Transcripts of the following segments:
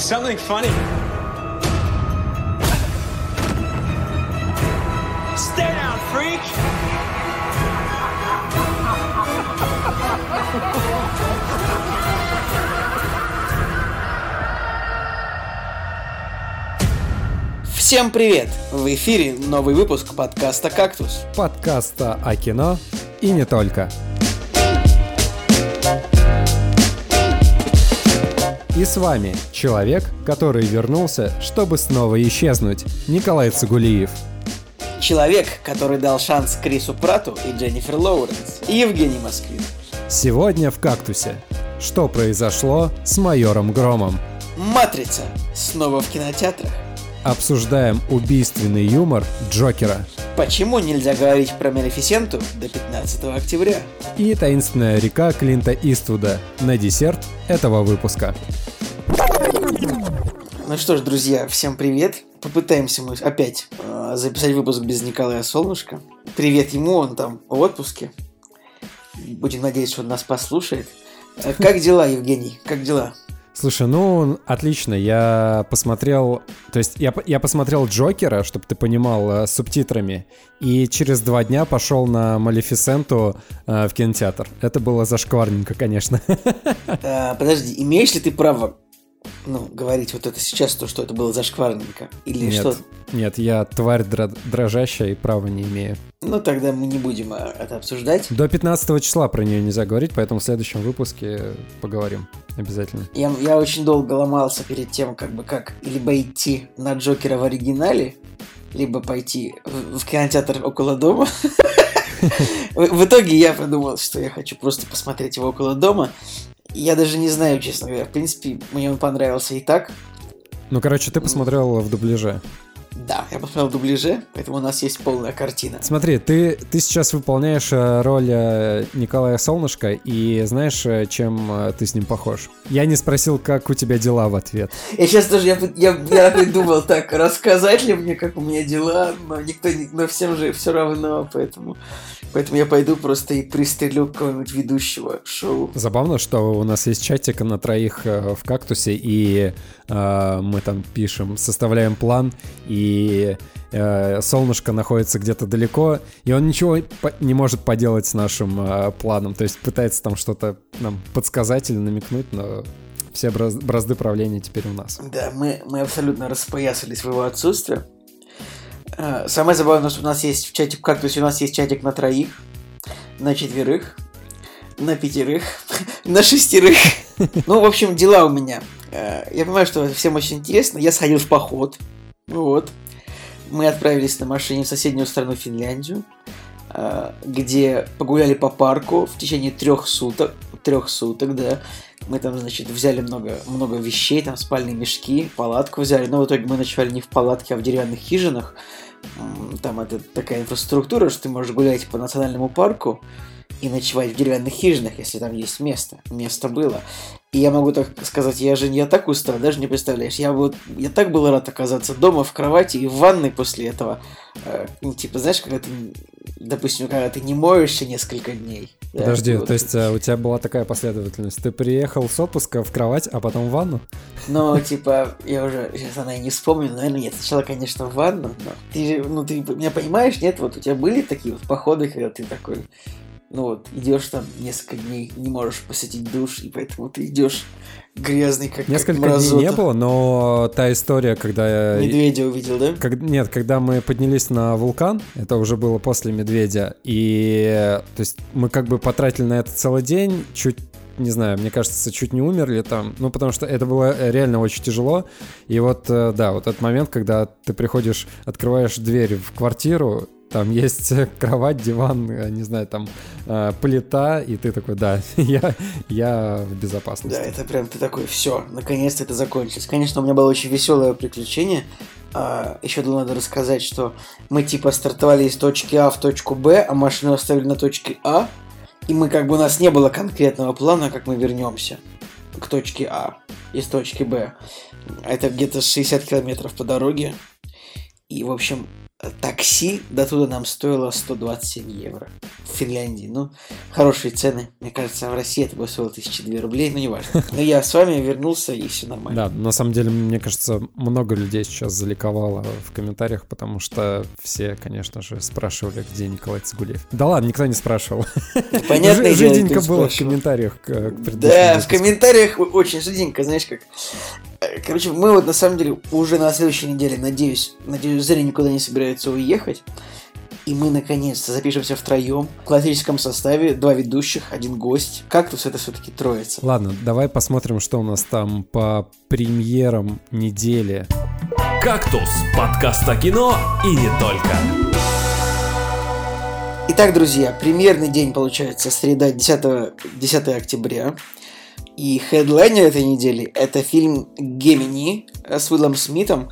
something funny? Stay down, freak! Всем привет! В эфире новый выпуск подкаста «Кактус». подкаста о кино и не только. И с вами человек, который вернулся, чтобы снова исчезнуть, Николай Цигулиев. Человек, который дал шанс Крису Прату и Дженнифер Лоуренс, и Евгений Москвин. Сегодня в «Кактусе». Что произошло с майором Громом? «Матрица» снова в кинотеатрах. Обсуждаем убийственный юмор Джокера Почему нельзя говорить про Малефисенту до 15 октября? и таинственная река Клинта Иствуда на десерт этого выпуска. Ну что ж, друзья, всем привет. Попытаемся мы опять э, записать выпуск без Николая Солнышко. Привет ему, он там в отпуске. Будем надеяться, что он нас послушает. Э, Как дела, Евгений? Как дела? Слушай, ну, отлично, я посмотрел, то есть я, я посмотрел Джокера, чтобы ты понимал, э, с субтитрами, и через два дня пошел на Малефисенту э, в кинотеатр. Это было зашкварненько, конечно. Э, Подожди, имеешь ли ты право ну, говорить вот это сейчас, то, что это было зашкварненько? Или Нет, что? нет, я тварь дро- дрожащая и права не имею. Ну, тогда мы не будем э, это обсуждать. До 15 числа про нее нельзя говорить, поэтому в следующем выпуске поговорим обязательно. Я, я очень долго ломался перед тем, как бы как либо идти на Джокера в оригинале, либо пойти в, в кинотеатр около дома. В в итоге я подумал, что я хочу просто посмотреть его около дома. Я даже не знаю, честно говоря. В принципе, мне он понравился и так. Ну, короче, ты посмотрел в дубляже. Да, я посмотрел в дубляже, поэтому у нас есть полная картина. Смотри, ты, ты сейчас выполняешь э, роль э, Николая Солнышко, и знаешь, э, чем ты с ним похож? Я не спросил, как у тебя дела в ответ. Я сейчас тоже, я, я, я такой думал, так, рассказать ли мне, как у меня дела, но никто, не, но всем же все равно, поэтому, поэтому я пойду просто и пристрелю какого-нибудь ведущего шоу. Забавно, что у нас есть чатик на троих в кактусе, и э, мы там пишем, составляем план, и э, солнышко находится где-то далеко, и он ничего не может поделать с нашим э, планом. То есть пытается там что-то нам подсказать или намекнуть, но все браз- бразды правления теперь у нас. Да, мы, мы абсолютно распоясались в его отсутствие. А, Самое забавное, что у нас есть в чате в кактусе, у нас есть чатик на троих, на четверых, на пятерых, на шестерых. Ну, в общем, дела у меня. Э, Я понимаю, что всем очень интересно. Я сходил в поход. Вот. Мы отправились на машине в соседнюю страну Финляндию, э, где погуляли по парку в течение трех суток. Трех суток, да. Мы там, значит, взяли много, много вещей, там спальные мешки, палатку взяли, но в итоге мы ночевали не в палатке, а в деревянных хижинах. Там это такая инфраструктура, что ты можешь гулять по национальному парку и ночевать в деревянных хижинах, если там есть место. Место было. И я могу так сказать, я же я так устал, даже не представляешь. Я вот я так был рад оказаться дома в кровати и в ванной после этого. Э, ну, типа, знаешь, когда ты, допустим, когда ты не моешься несколько дней. да, Подожди, вот. то есть э, у тебя была такая последовательность. Ты приехал с отпуска в кровать, а потом в ванну? Но, типа, я уже сейчас она и не вспомню, наверное, нет. Сначала, конечно, в ванну, но ты ну, ты меня понимаешь, нет? Вот у тебя были такие вот походы, когда ты такой, ну вот, идешь там несколько дней, не можешь посетить душ, и поэтому ты идешь грязный, как, как Несколько дней мразота. не было, но та история, когда... Медведя увидел, да? Как- нет, когда мы поднялись на вулкан, это уже было после медведя, и то есть мы как бы потратили на это целый день, чуть не знаю, мне кажется, чуть не умерли там, ну, потому что это было э, реально очень тяжело. И вот, э, да, вот этот момент, когда ты приходишь, открываешь дверь в квартиру, там есть кровать, диван, э, не знаю, там э, плита, и ты такой, да, я, я в безопасности. Да, это прям ты такой, все, наконец-то это закончилось. Конечно, у меня было очень веселое приключение. А, еще надо рассказать, что мы типа стартовали из точки А в точку Б, а машину оставили на точке А, и мы как бы у нас не было конкретного плана, как мы вернемся к точке А из точки Б. Это где-то 60 километров по дороге. И, в общем, такси до туда нам стоило 127 евро в Финляндии. Ну, хорошие цены. Мне кажется, в России это бы стоило 1002 рублей, но не важно. Но я с вами вернулся, и все нормально. Да, на самом деле, мне кажется, много людей сейчас заликовало в комментариях, потому что все, конечно же, спрашивали, где Николай Цигулев. Да ладно, никто не спрашивал. Понятно, Жиденько было в комментариях к Да, в комментариях очень жиденько, знаешь, как Короче, мы вот на самом деле уже на следующей неделе, надеюсь, надеюсь, Зря никуда не собирается уехать. И мы наконец-то запишемся втроем в классическом составе, два ведущих, один гость. Кактус это все-таки троица. Ладно, давай посмотрим, что у нас там по премьерам недели. Кактус. Подкаст о кино и не только. Итак, друзья, премьерный день получается среда 10, 10 октября. И хедлайнер этой недели – это фильм «Гемини» с Уиллом Смитом.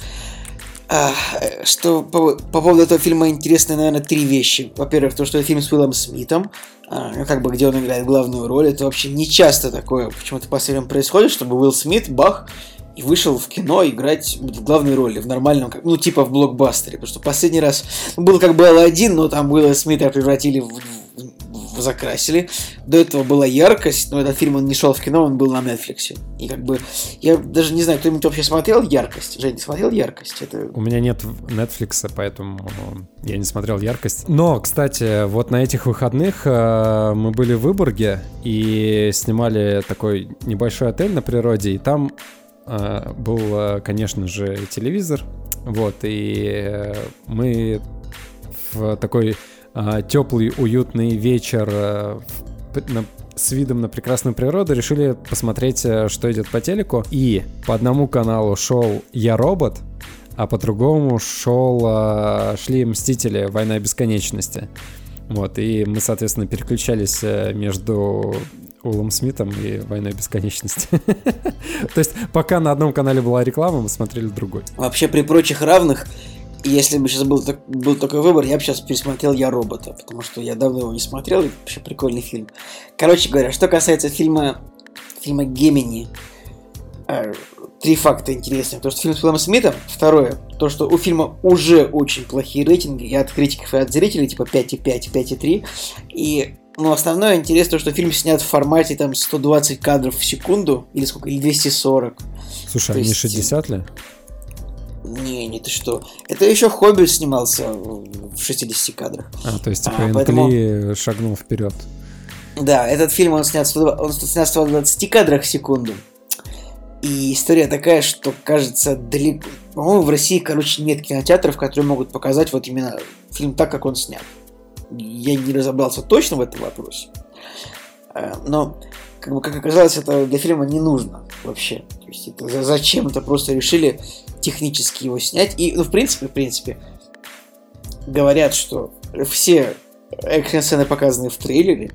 Что по, по поводу этого фильма интересны, наверное, три вещи. Во-первых, то, что это фильм с Уиллом Смитом, а, ну, как бы где он играет главную роль. Это вообще не часто такое почему-то последнем происходит, чтобы Уилл Смит, бах, и вышел в кино играть в главной роли, в нормальном, ну, типа в блокбастере. Потому что последний раз ну, был как бы Алладин, но там Уилла Смита превратили в, закрасили. До этого была яркость, но этот фильм он не шел в кино, он был на Netflix. И как бы я даже не знаю, кто-нибудь вообще смотрел яркость? Жень, смотрел яркость? Это... У меня нет Netflix, поэтому я не смотрел яркость. Но, кстати, вот на этих выходных э, мы были в Выборге и снимали такой небольшой отель на природе, и там э, был, э, конечно же, телевизор. Вот, и мы в такой теплый, уютный вечер э, с видом на прекрасную природу, решили посмотреть, э, что идет по телеку. И по одному каналу шел «Я робот», а по другому шел, э, шли «Мстители. Война бесконечности». Вот, и мы, соответственно, переключались между Улом Смитом и «Войной бесконечности». То есть, пока на одном канале была реклама, мы смотрели другой. Вообще, при прочих равных, если бы сейчас был, был такой выбор, я бы сейчас пересмотрел «Я робота», потому что я давно его не смотрел, и вообще прикольный фильм. Короче говоря, что касается фильма, фильма «Гемини», э, три факта интересных. То, что фильм с Уиллом Смитом. Второе, то, что у фильма уже очень плохие рейтинги, и от критиков, и от зрителей, типа 5,5, 5,3. И но основное интересно то, что фильм снят в формате там 120 кадров в секунду, или сколько, или 240. Слушай, а не 60 ли? Не, не ты что. Это еще Хобби снимался в 60 кадрах. А, то есть, типа, а, поэтому... шагнул вперед. Да, этот фильм он снят, 120, он снят в 120 кадрах в секунду. И история такая, что кажется далеко... По-моему, в России, короче, нет кинотеатров, которые могут показать вот именно фильм так, как он снят. Я не разобрался точно в этом вопросе. Э, но, как бы, как оказалось, это для фильма не нужно вообще. То есть это зачем это просто решили технически его снять. И, ну, в принципе, в принципе, говорят, что все экшн-сцены показаны в трейлере.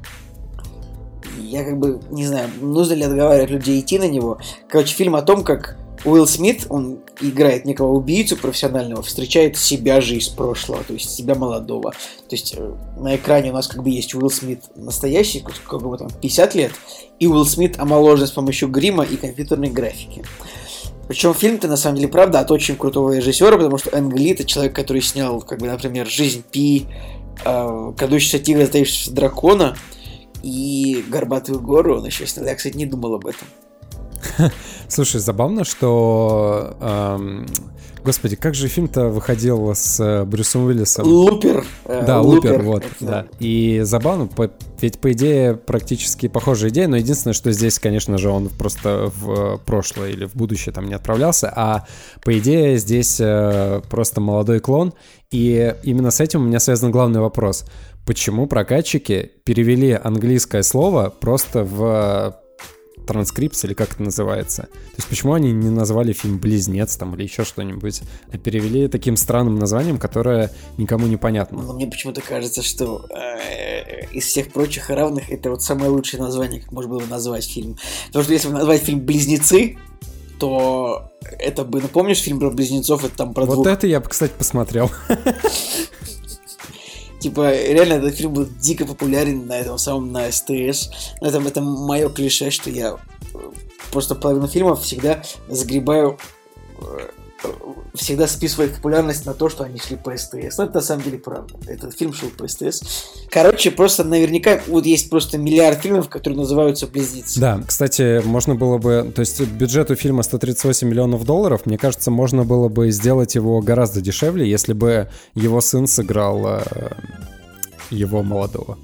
Я как бы не знаю, нужно ли отговаривать людей идти на него. Короче, фильм о том, как Уилл Смит, он играет некого убийцу профессионального, встречает себя же из прошлого, то есть себя молодого. То есть э, на экране у нас как бы есть Уилл Смит настоящий, как бы там 50 лет, и Уилл Смит омоложен с помощью грима и компьютерной графики. Причем фильм-то на самом деле правда от очень крутого режиссера, потому что Энг Ли это человек, который снял, как бы, например, «Жизнь Пи», э, «Крадущийся тигр, затаившийся дракона» и «Горбатую гору» он еще снял. Я, кстати, не думал об этом. Слушай, забавно, что эм, Господи, как же фильм-то выходил с э, Брюсом Уиллисом? Лупер. Э, да, Лупер, Лупер вот, да. И забавно, по, ведь по идее практически похожая идея, но единственное, что здесь, конечно же, он просто в прошлое или в будущее там не отправлялся, а по идее здесь э, просто молодой клон, и именно с этим у меня связан главный вопрос. Почему прокатчики перевели английское слово просто в транскрипция или как это называется. То есть почему они не назвали фильм «Близнец» там или еще что-нибудь, а перевели таким странным названием, которое никому не понятно. Но мне почему-то кажется, что э, из всех прочих равных это вот самое лучшее название, как можно было бы назвать фильм. Потому что если бы назвать фильм «Близнецы», то это бы, ну помнишь фильм про близнецов, это там про Вот двух... это я бы, кстати, посмотрел. Типа, реально, этот фильм был дико популярен на этом самом, на СТС. Но это, это мое клише, что я э, просто половину фильмов всегда загребаю э, всегда списывает популярность на то, что они шли по СТС. Но это на самом деле правда. Этот фильм шел по СТС. Короче, просто наверняка вот есть просто миллиард фильмов, которые называются «Близнецы». Да, кстати, можно было бы... То есть бюджет у фильма 138 миллионов долларов. Мне кажется, можно было бы сделать его гораздо дешевле, если бы его сын сыграл э, его молодого.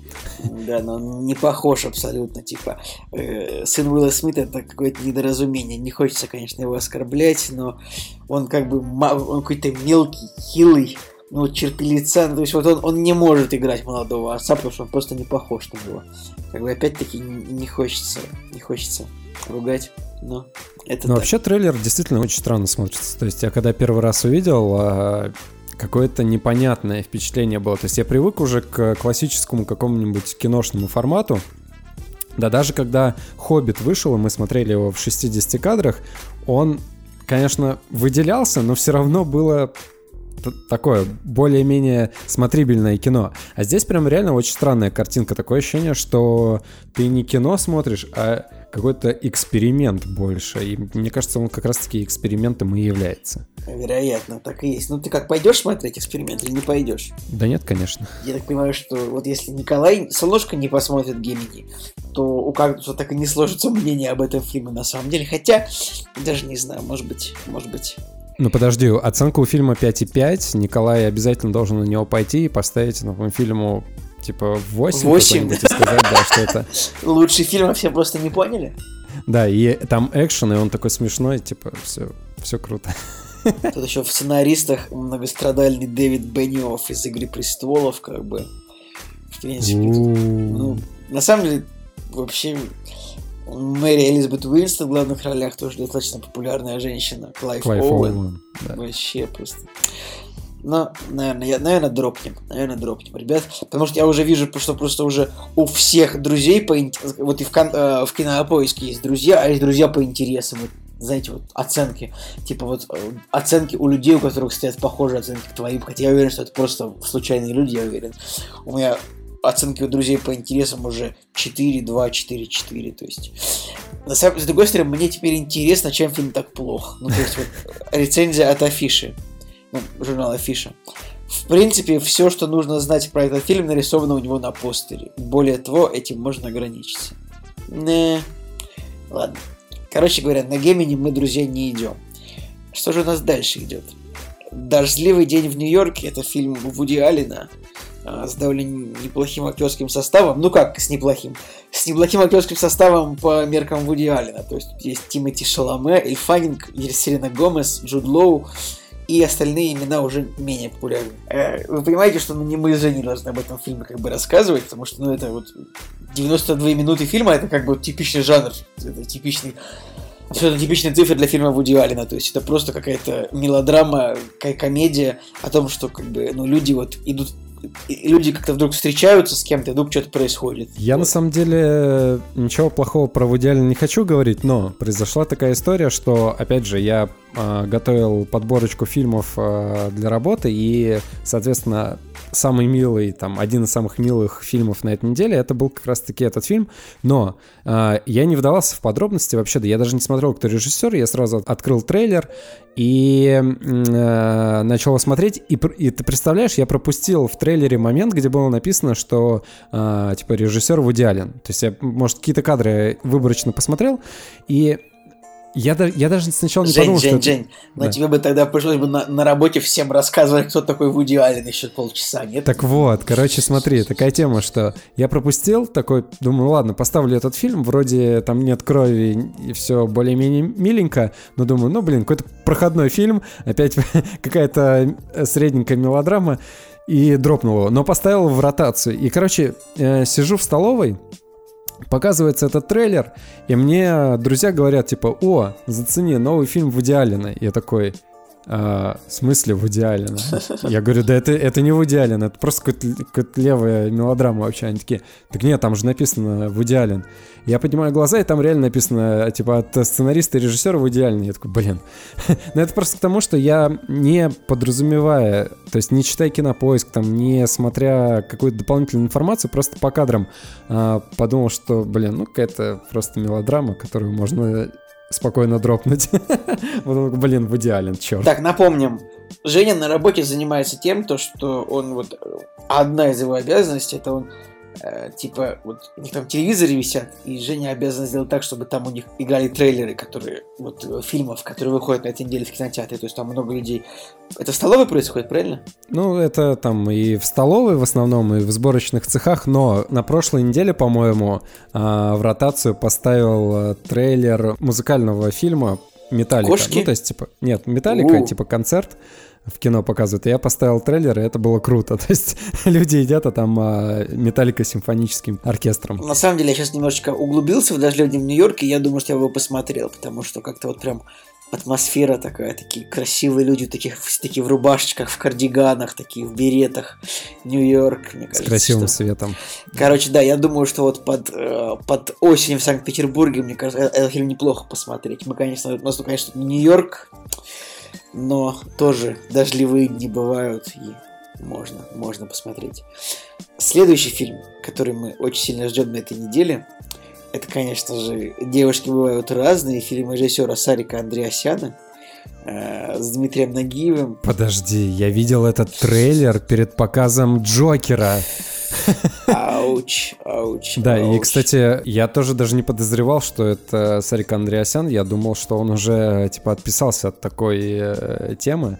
Да, но он не похож абсолютно, типа, э, сын Уилла Смита это какое-то недоразумение. Не хочется, конечно, его оскорблять, но он как бы, он какой-то мелкий, хилый, ну, черты лица, ну, то есть вот он, он не может играть молодого отца, потому что он просто не похож на него. Как бы опять-таки не хочется, не хочется ругать, но это Ну, вообще трейлер действительно очень странно смотрится. То есть я когда первый раз увидел, а, какое-то непонятное впечатление было. То есть я привык уже к классическому какому-нибудь киношному формату. Да даже когда «Хоббит» вышел, и мы смотрели его в 60 кадрах, он, конечно, выделялся, но все равно было такое более-менее смотрибельное кино. А здесь прям реально очень странная картинка. Такое ощущение, что ты не кино смотришь, а какой-то эксперимент больше. И мне кажется, он как раз-таки экспериментом и является. Вероятно, так и есть. Ну ты как, пойдешь смотреть эксперимент или не пойдешь? Да нет, конечно. Я так понимаю, что вот если Николай Солнышко не посмотрит Гемини, то у кактуса так и не сложится мнение об этом фильме на самом деле. Хотя, даже не знаю, может быть, может быть, ну подожди, оценка у фильма 5,5. Николай обязательно должен на него пойти и поставить этому фильму типа 8, 8? и сказать, да, что это... Лучший фильм, а все просто не поняли? Да, и там экшен, и он такой смешной, типа, все, все круто. Тут еще в сценаристах многострадальный Дэвид Бенниофф из «Игры престолов», как бы, в принципе, ну, на самом деле, вообще, Мэри Элизабет Уинстон в главных ролях тоже достаточно популярная женщина. Клайв, Клайв Оуэн. Оуэн да. Вообще просто. Но, наверное, я, наверное, дропнем. Наверное, дропнем, ребят. Потому что я уже вижу, что просто уже у всех друзей по Вот и в, кон... э, в кинопоиске есть друзья, а есть друзья по интересам. Вот, знаете, вот оценки. Типа вот э, оценки у людей, у которых стоят похожие оценки к твоим. Хотя я уверен, что это просто случайные люди, я уверен. У меня оценки у друзей по интересам уже 4, 2, 4, 4. То есть, на самом, с другой стороны, мне теперь интересно, чем фильм так плох. Ну, то есть, вот, рецензия от афиши. Ну, журнал афиша. В принципе, все, что нужно знать про этот фильм, нарисовано у него на постере. Более того, этим можно ограничиться. Не. Ладно. Короче говоря, на Гемини мы, друзья, не идем. Что же у нас дальше идет? «Дождливый день в Нью-Йорке» — это фильм Вуди Аллена, а, с довольно неплохим актерским составом. Ну как, с неплохим? С неплохим актерским составом по меркам Вуди Аллена. То есть есть Тимоти Шаломе, Эль Фаннинг, Селена Гомес, Джуд Лоу и остальные имена уже менее популярны. Э, вы понимаете, что ну, не мы с Женей должны об этом фильме как бы рассказывать, потому что ну, это вот 92 минуты фильма, это как бы типичный жанр, это типичный это типичная цифра для фильма Вуди Аллена, то есть это просто какая-то мелодрама, какая комедия о том, что как бы, ну, люди вот идут люди как-то вдруг встречаются с кем-то, и вдруг что-то происходит. Я вот. на самом деле ничего плохого про Вуди не хочу говорить, но произошла такая история, что, опять же, я э, готовил подборочку фильмов э, для работы, и, соответственно, самый милый, там, один из самых милых фильмов на этой неделе, это был как раз-таки этот фильм, но э, я не вдавался в подробности вообще, да я даже не смотрел, кто режиссер, я сразу открыл трейлер и э, начал смотреть, и, и ты представляешь, я пропустил в трейлере момент, где было написано, что, э, типа, режиссер Вуди Аллен, то есть я, может, какие-то кадры выборочно посмотрел, и я, я даже сначала не Жень, подумал, Жень, что... Жень, но да. тебе бы тогда пришлось бы на, на работе всем рассказывать, кто такой Вуди Аллен еще полчаса, нет? Так вот, короче, смотри, такая тема, что я пропустил, такой, думаю, ладно, поставлю этот фильм, вроде там нет крови и все более-менее миленько, но думаю, ну, блин, какой-то проходной фильм, опять какая-то средненькая мелодрама, и дропнул его, но поставил в ротацию. И, короче, э, сижу в столовой, Показывается этот трейлер, и мне друзья говорят, типа, о, зацени, новый фильм в идеале. Я такой, а, в смысле в идеале? Я говорю, да это, это не в идеале, это просто какая-то, какая левая мелодрама вообще. Они такие, так нет, там же написано в идеален. Я поднимаю глаза, и там реально написано, типа, от сценариста и режиссера в идеальный. Я такой, блин. Но это просто к тому, что я не подразумевая, то есть не читая кинопоиск, там, не смотря какую-то дополнительную информацию, просто по кадрам э, подумал, что, блин, ну какая-то просто мелодрама, которую можно спокойно дропнуть. Блин, в идеален, черт. Так, напомним, Женя на работе занимается тем, то, что он вот... э, Одна из его обязанностей, это он э, типа, вот у них там телевизоры висят, и Женя обязан сделать так, чтобы там у них играли трейлеры, которые, вот, э, фильмов, которые выходят на этой неделе в кинотеатре, то есть там много людей. Это в столовой происходит, правильно? Ну, это там и в столовой в основном, и в сборочных цехах, но на прошлой неделе, по-моему, а, в ротацию поставил э, трейлер музыкального фильма Металлика. Кошки? Ну, то есть, типа, нет, Металлика, типа концерт в кино показывают. И я поставил трейлер, и это было круто. То есть люди едят, а там а, Металлика с симфоническим оркестром. На самом деле, я сейчас немножечко углубился в «Дождливый день в Нью-Йорке», я думаю, что я его посмотрел, потому что как-то вот прям атмосфера такая, такие красивые люди, таких, такие в рубашечках, в кардиганах, такие в беретах. Нью-Йорк, мне С кажется. красивым что- светом. Короче, да, я думаю, что вот под, э, под осень в Санкт-Петербурге, мне кажется, э- этот фильм неплохо посмотреть. Мы, конечно, у нас, ну, конечно, не Нью-Йорк, но тоже дождливые дни бывают, и можно, можно посмотреть. Следующий фильм, который мы очень сильно ждем на этой неделе, это, конечно же, «Девушки бывают разные», фильм режиссера Сарика Андреасяна э, с Дмитрием Нагиевым. Подожди, я видел этот трейлер перед показом Джокера. Ауч, ауч, Да, и, ауч. кстати, я тоже даже не подозревал, что это Сарик Андреасян. Я думал, что он уже, типа, отписался от такой э, темы.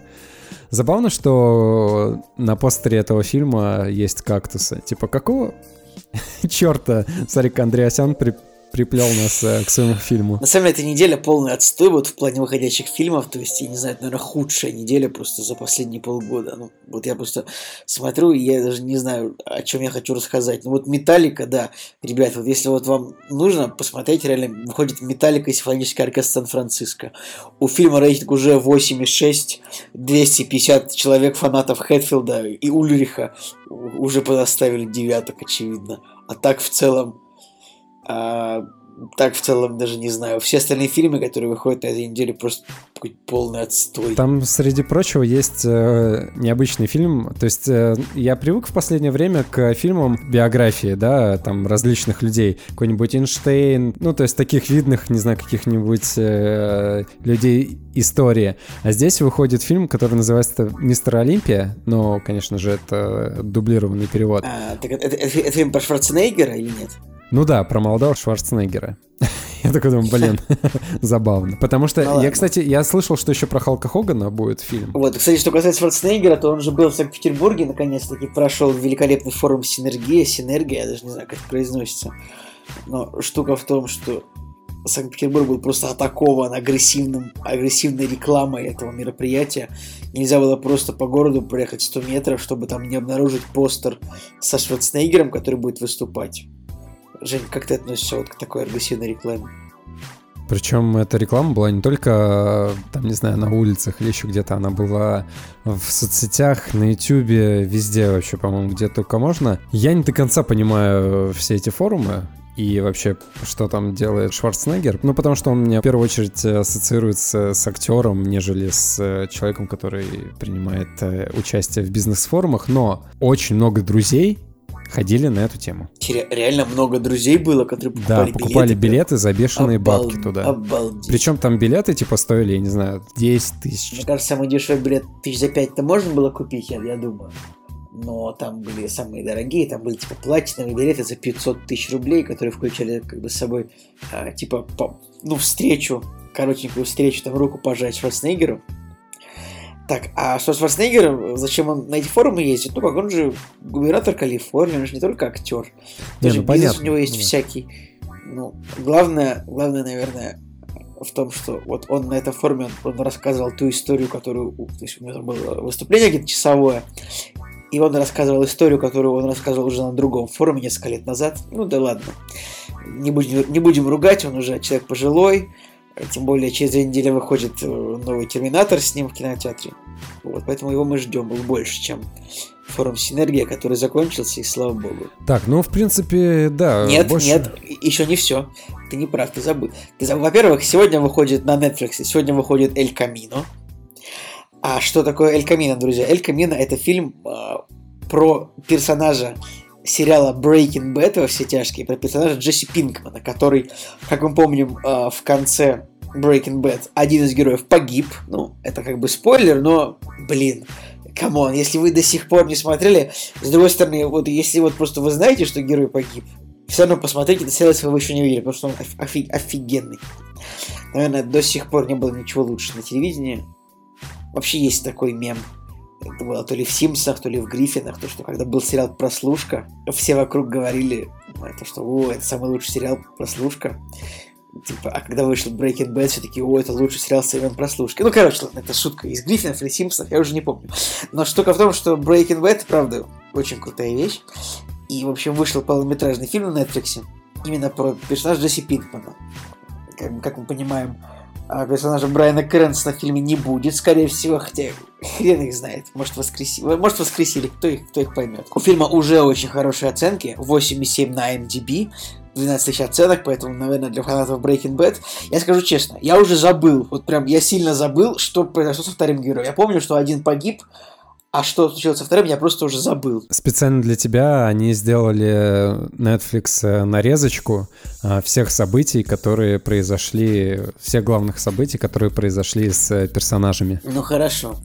Забавно, что на постере этого фильма есть кактусы. Типа, какого черта Сарик Андреасян при- приплел нас э, к своему фильму? На самом деле, эта неделя полный отстой вот в плане выходящих фильмов. То есть, я не знаю, это, наверное, худшая неделя просто за последние полгода. Ну, вот я просто смотрю, и я даже не знаю, о чем я хочу рассказать. Ну, вот Металлика, да, ребят, вот если вот вам нужно посмотреть, реально выходит Металлика и симфонический оркестр Сан-Франциско. У фильма рейтинг уже 8,6, 250 человек фанатов Хэтфилда и Ульриха уже подоставили девяток, очевидно. А так в целом а, так в целом даже не знаю. Все остальные фильмы, которые выходят на этой неделе, просто какой-то полный отстой. Там, среди прочего, есть э, необычный фильм. То есть э, я привык в последнее время к фильмам биографии, да, там различных людей. Какой-нибудь Эйнштейн, ну, то есть таких видных, не знаю, каких-нибудь э, людей истории. А здесь выходит фильм, который называется «Мистер Олимпия». Но, конечно же, это дублированный перевод. А, так это, это- это фильм про Шварценеггера или нет? Ну да, про молодого Шварценеггера. Я такой думаю, блин, забавно. Потому что Ну я, ладно. кстати, я слышал, что еще про Халка Хогана будет фильм. Вот, кстати, что касается Шварценеггера, то он же был в Санкт-Петербурге, наконец-таки прошел великолепный форум Синергия, Синергия, я даже не знаю, как это произносится. Но штука в том, что Санкт-Петербург был просто атакован агрессивным, агрессивной рекламой этого мероприятия. Нельзя было просто по городу проехать 100 метров, чтобы там не обнаружить постер со Шварценеггером, который будет выступать. Жень, как ты относишься вот к такой агрессивной рекламе? Причем эта реклама была не только, там, не знаю, на улицах или еще где-то, она была в соцсетях, на ютюбе, везде вообще, по-моему, где только можно. Я не до конца понимаю все эти форумы, и вообще, что там делает Шварценеггер. Ну, потому что он мне в первую очередь ассоциируется с актером, нежели с э, человеком, который принимает э, участие в бизнес-форумах. Но очень много друзей ходили на эту тему. Ре- Реально много друзей было, которые Да, покупали покупали билеты. билеты за бешеные Обал- бабки туда. Обалдеть. Причем там билеты, типа, стоили, я не знаю, 10 тысяч. Мне кажется, самый дешевый билет тысяч за пять-то можно было купить, я, я думаю. Но там были самые дорогие, там были типа платиновые билеты за 500 тысяч рублей, которые включали как бы с собой а, типа по- ну встречу, коротенькую встречу, там руку пожать Шварценеггеру. Так, а что Шварценеггер, зачем он на эти форумы ездит? Ну как, он же губернатор Калифорнии, он же не только актер. Не, Тоже ну, бизнес понятно, у него есть да. всякий. Ну, главное, главное, наверное, в том, что вот он на этом форуме, он, он рассказывал ту историю, которую, то есть у него там было выступление где-то часовое, и он рассказывал историю, которую он рассказывал уже на другом форуме несколько лет назад. Ну да ладно, не будем, не будем ругать, он уже человек пожилой, тем более через две недели выходит э, новый Терминатор с ним в кинотеатре. Вот, поэтому его мы ждем больше, чем форум Синергия, который закончился, и слава богу. Так, ну, в принципе, да. Нет, больше- нет, еще не все. Ты не прав, ты забыл. Ты забыл. Во-первых, сегодня выходит на Netflix, сегодня выходит Эль Камино. А что такое Эль Камино, друзья? Эль Камино это фильм а, про персонажа сериала Breaking Bad во все тяжкие, про персонажа Джесси Пинкмана, который, как мы помним, а, в конце Breaking Bad один из героев погиб. Ну, это как бы спойлер, но, блин, come on, если вы до сих пор не смотрели, с другой стороны, вот если вот просто вы знаете, что герой погиб, все равно посмотрите этот сериал, если вы еще не видели, потому что он офи- офигенный. Наверное, до сих пор не было ничего лучше на телевидении. Вообще есть такой мем. Это было то ли в Симпсонах, то ли в Гриффинах, то, что когда был сериал «Прослушка», все вокруг говорили, то, что «О, это самый лучший сериал «Прослушка». Типа, а когда вышел Breaking Bad, все таки о, это лучший сериал со времен прослушки. Ну, короче, ладно, это шутка из Гриффинов или Симпсонов, я уже не помню. Но штука в том, что Breaking Bad, правда, очень крутая вещь. И, в общем, вышел полнометражный фильм на Netflix именно про персонажа Джесси Пинкмана. Как, как мы понимаем, а персонажа Брайана Крэнсона в фильме не будет, скорее всего, хотя хрен их знает. Может, воскресили, может, воскресили кто их, кто их поймет. У фильма уже очень хорошие оценки, 8,7 на MDB, 12 тысяч оценок, поэтому, наверное, для фанатов Breaking Bad. Я скажу честно, я уже забыл, вот прям я сильно забыл, что произошло со вторым героем. Я помню, что один погиб, а что случилось со вторым, я просто уже забыл. Специально для тебя они сделали Netflix э, нарезочку э, всех событий, которые произошли, всех главных событий, которые произошли с э, персонажами. Ну хорошо.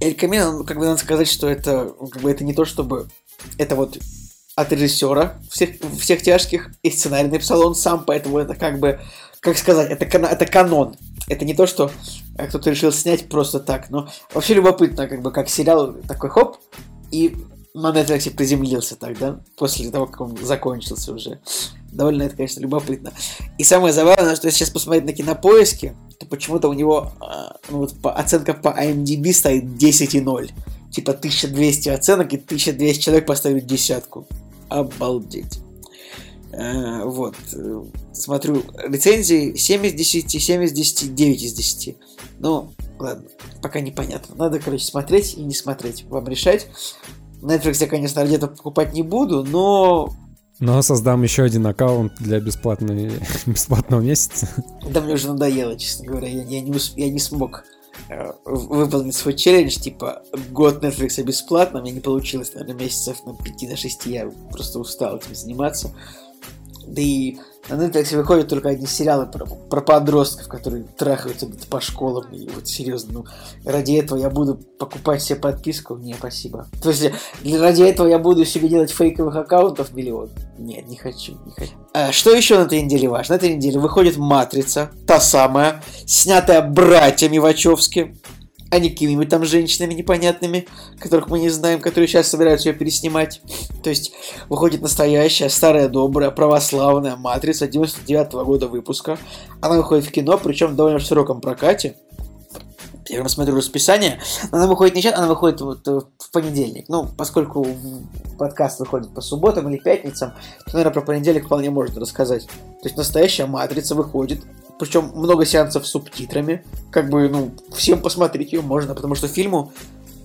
Эль Камин, как бы надо сказать, что это, как бы это не то, чтобы это вот от режиссера всех, всех тяжких, и сценарий написал он сам, поэтому это как бы, как сказать, это, это канон. Это не то, что кто-то решил снять просто так, но вообще любопытно, как бы, как сериал такой хоп, и на Netflix приземлился так, да, после того, как он закончился уже. Довольно это, конечно, любопытно. И самое забавное, что если сейчас посмотреть на кинопоиске, то почему-то у него а, ну, вот, по, оценка по IMDb стоит 10,0. Типа 1200 оценок, и 1200 человек поставили десятку. Обалдеть. А, вот. Смотрю рецензии 7 из 10, 7 из 10, 9 из 10. Ну, ладно, пока непонятно. Надо, короче, смотреть и не смотреть. Вам решать. Netflix я, конечно, где-то покупать не буду, но... Но создам еще один аккаунт для бесплатного месяца. Да мне уже надоело, честно говоря. Я, я, не, я не смог э, выполнить свой челлендж, типа год Netflix бесплатно, мне не получилось, наверное, месяцев на 5 на 6 я просто устал этим заниматься. Да и на Netflix выходят только одни сериалы про, про подростков, которые трахаются где-то по школам. И вот серьезно, ну, ради этого я буду покупать себе подписку? Не, спасибо. То есть, ради этого я буду себе делать фейковых аккаунтов миллион? Нет, не хочу, не хочу. А, что еще на этой неделе важно? На этой неделе выходит «Матрица», та самая, снятая братьями Вачовски а не какими-нибудь там женщинами непонятными, которых мы не знаем, которые сейчас собираются ее переснимать. То есть выходит настоящая, старая, добрая, православная матрица 99 -го года выпуска. Она выходит в кино, причем в довольно широком прокате. Я рассмотрю расписание. Она выходит не сейчас, она выходит вот э, в понедельник. Ну, поскольку подкаст выходит по субботам или пятницам, то, наверное, про понедельник вполне можно рассказать. То есть настоящая матрица выходит причем много сеансов с субтитрами. Как бы, ну, всем посмотреть ее можно, потому что фильму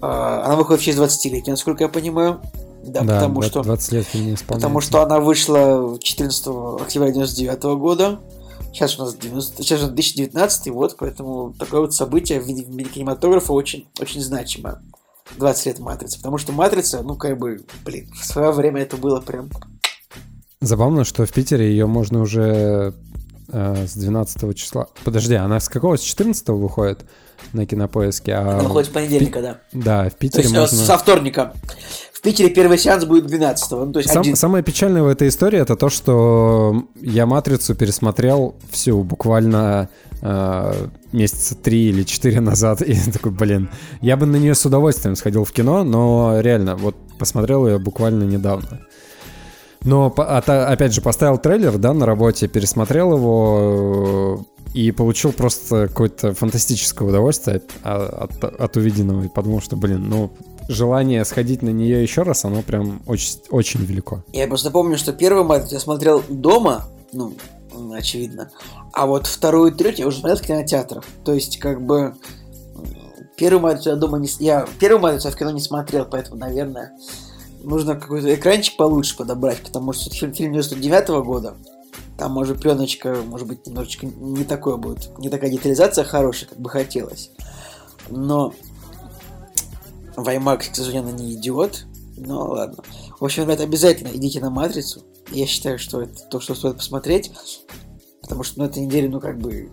э, она выходит в честь 20-летия, насколько я понимаю. Да, да потому 20, что... 20 лет не Потому что она вышла 14 октября 99 года. Сейчас у нас 90, сейчас у нас 2019 год, поэтому такое вот событие в в виде кинематографа очень, очень значимое. 20 лет Матрицы. Потому что Матрица, ну, как бы, блин, в свое время это было прям... Забавно, что в Питере ее можно уже э, с 12 числа. Подожди, она с какого? С 14 выходит на кинопоиске? А она выходит с понедельника, да. Да, в Питере то есть, можно... Со вторника. В Питере первый сеанс будет 12 ну, то есть Сам, один. Самое печальное в этой истории это то, что я «Матрицу» пересмотрел всю буквально э, месяца три или четыре назад. И такой, блин, я бы на нее с удовольствием сходил в кино, но реально, вот посмотрел ее буквально недавно. Но, опять же, поставил трейлер, да, на работе, пересмотрел его э, и получил просто какое-то фантастическое удовольствие от, от, от увиденного. И подумал, что, блин, ну, желание сходить на нее еще раз, оно прям очень, очень велико. Я просто помню, что первый матч я смотрел дома, ну, очевидно, а вот вторую и третью я уже смотрел в кинотеатрах. То есть, как бы, первый матч я дома не... Я первый матч я в кино не смотрел, поэтому, наверное, нужно какой-то экранчик получше подобрать, потому что фильм, фильм 99 -го года, там, может, пленочка, может быть, немножечко не такое будет, не такая детализация хорошая, как бы хотелось. Но в IMAX, к сожалению, не идет. Ну, ладно. В общем, ребята, обязательно идите на «Матрицу». Я считаю, что это то, что стоит посмотреть. Потому что на этой неделе, ну, как бы,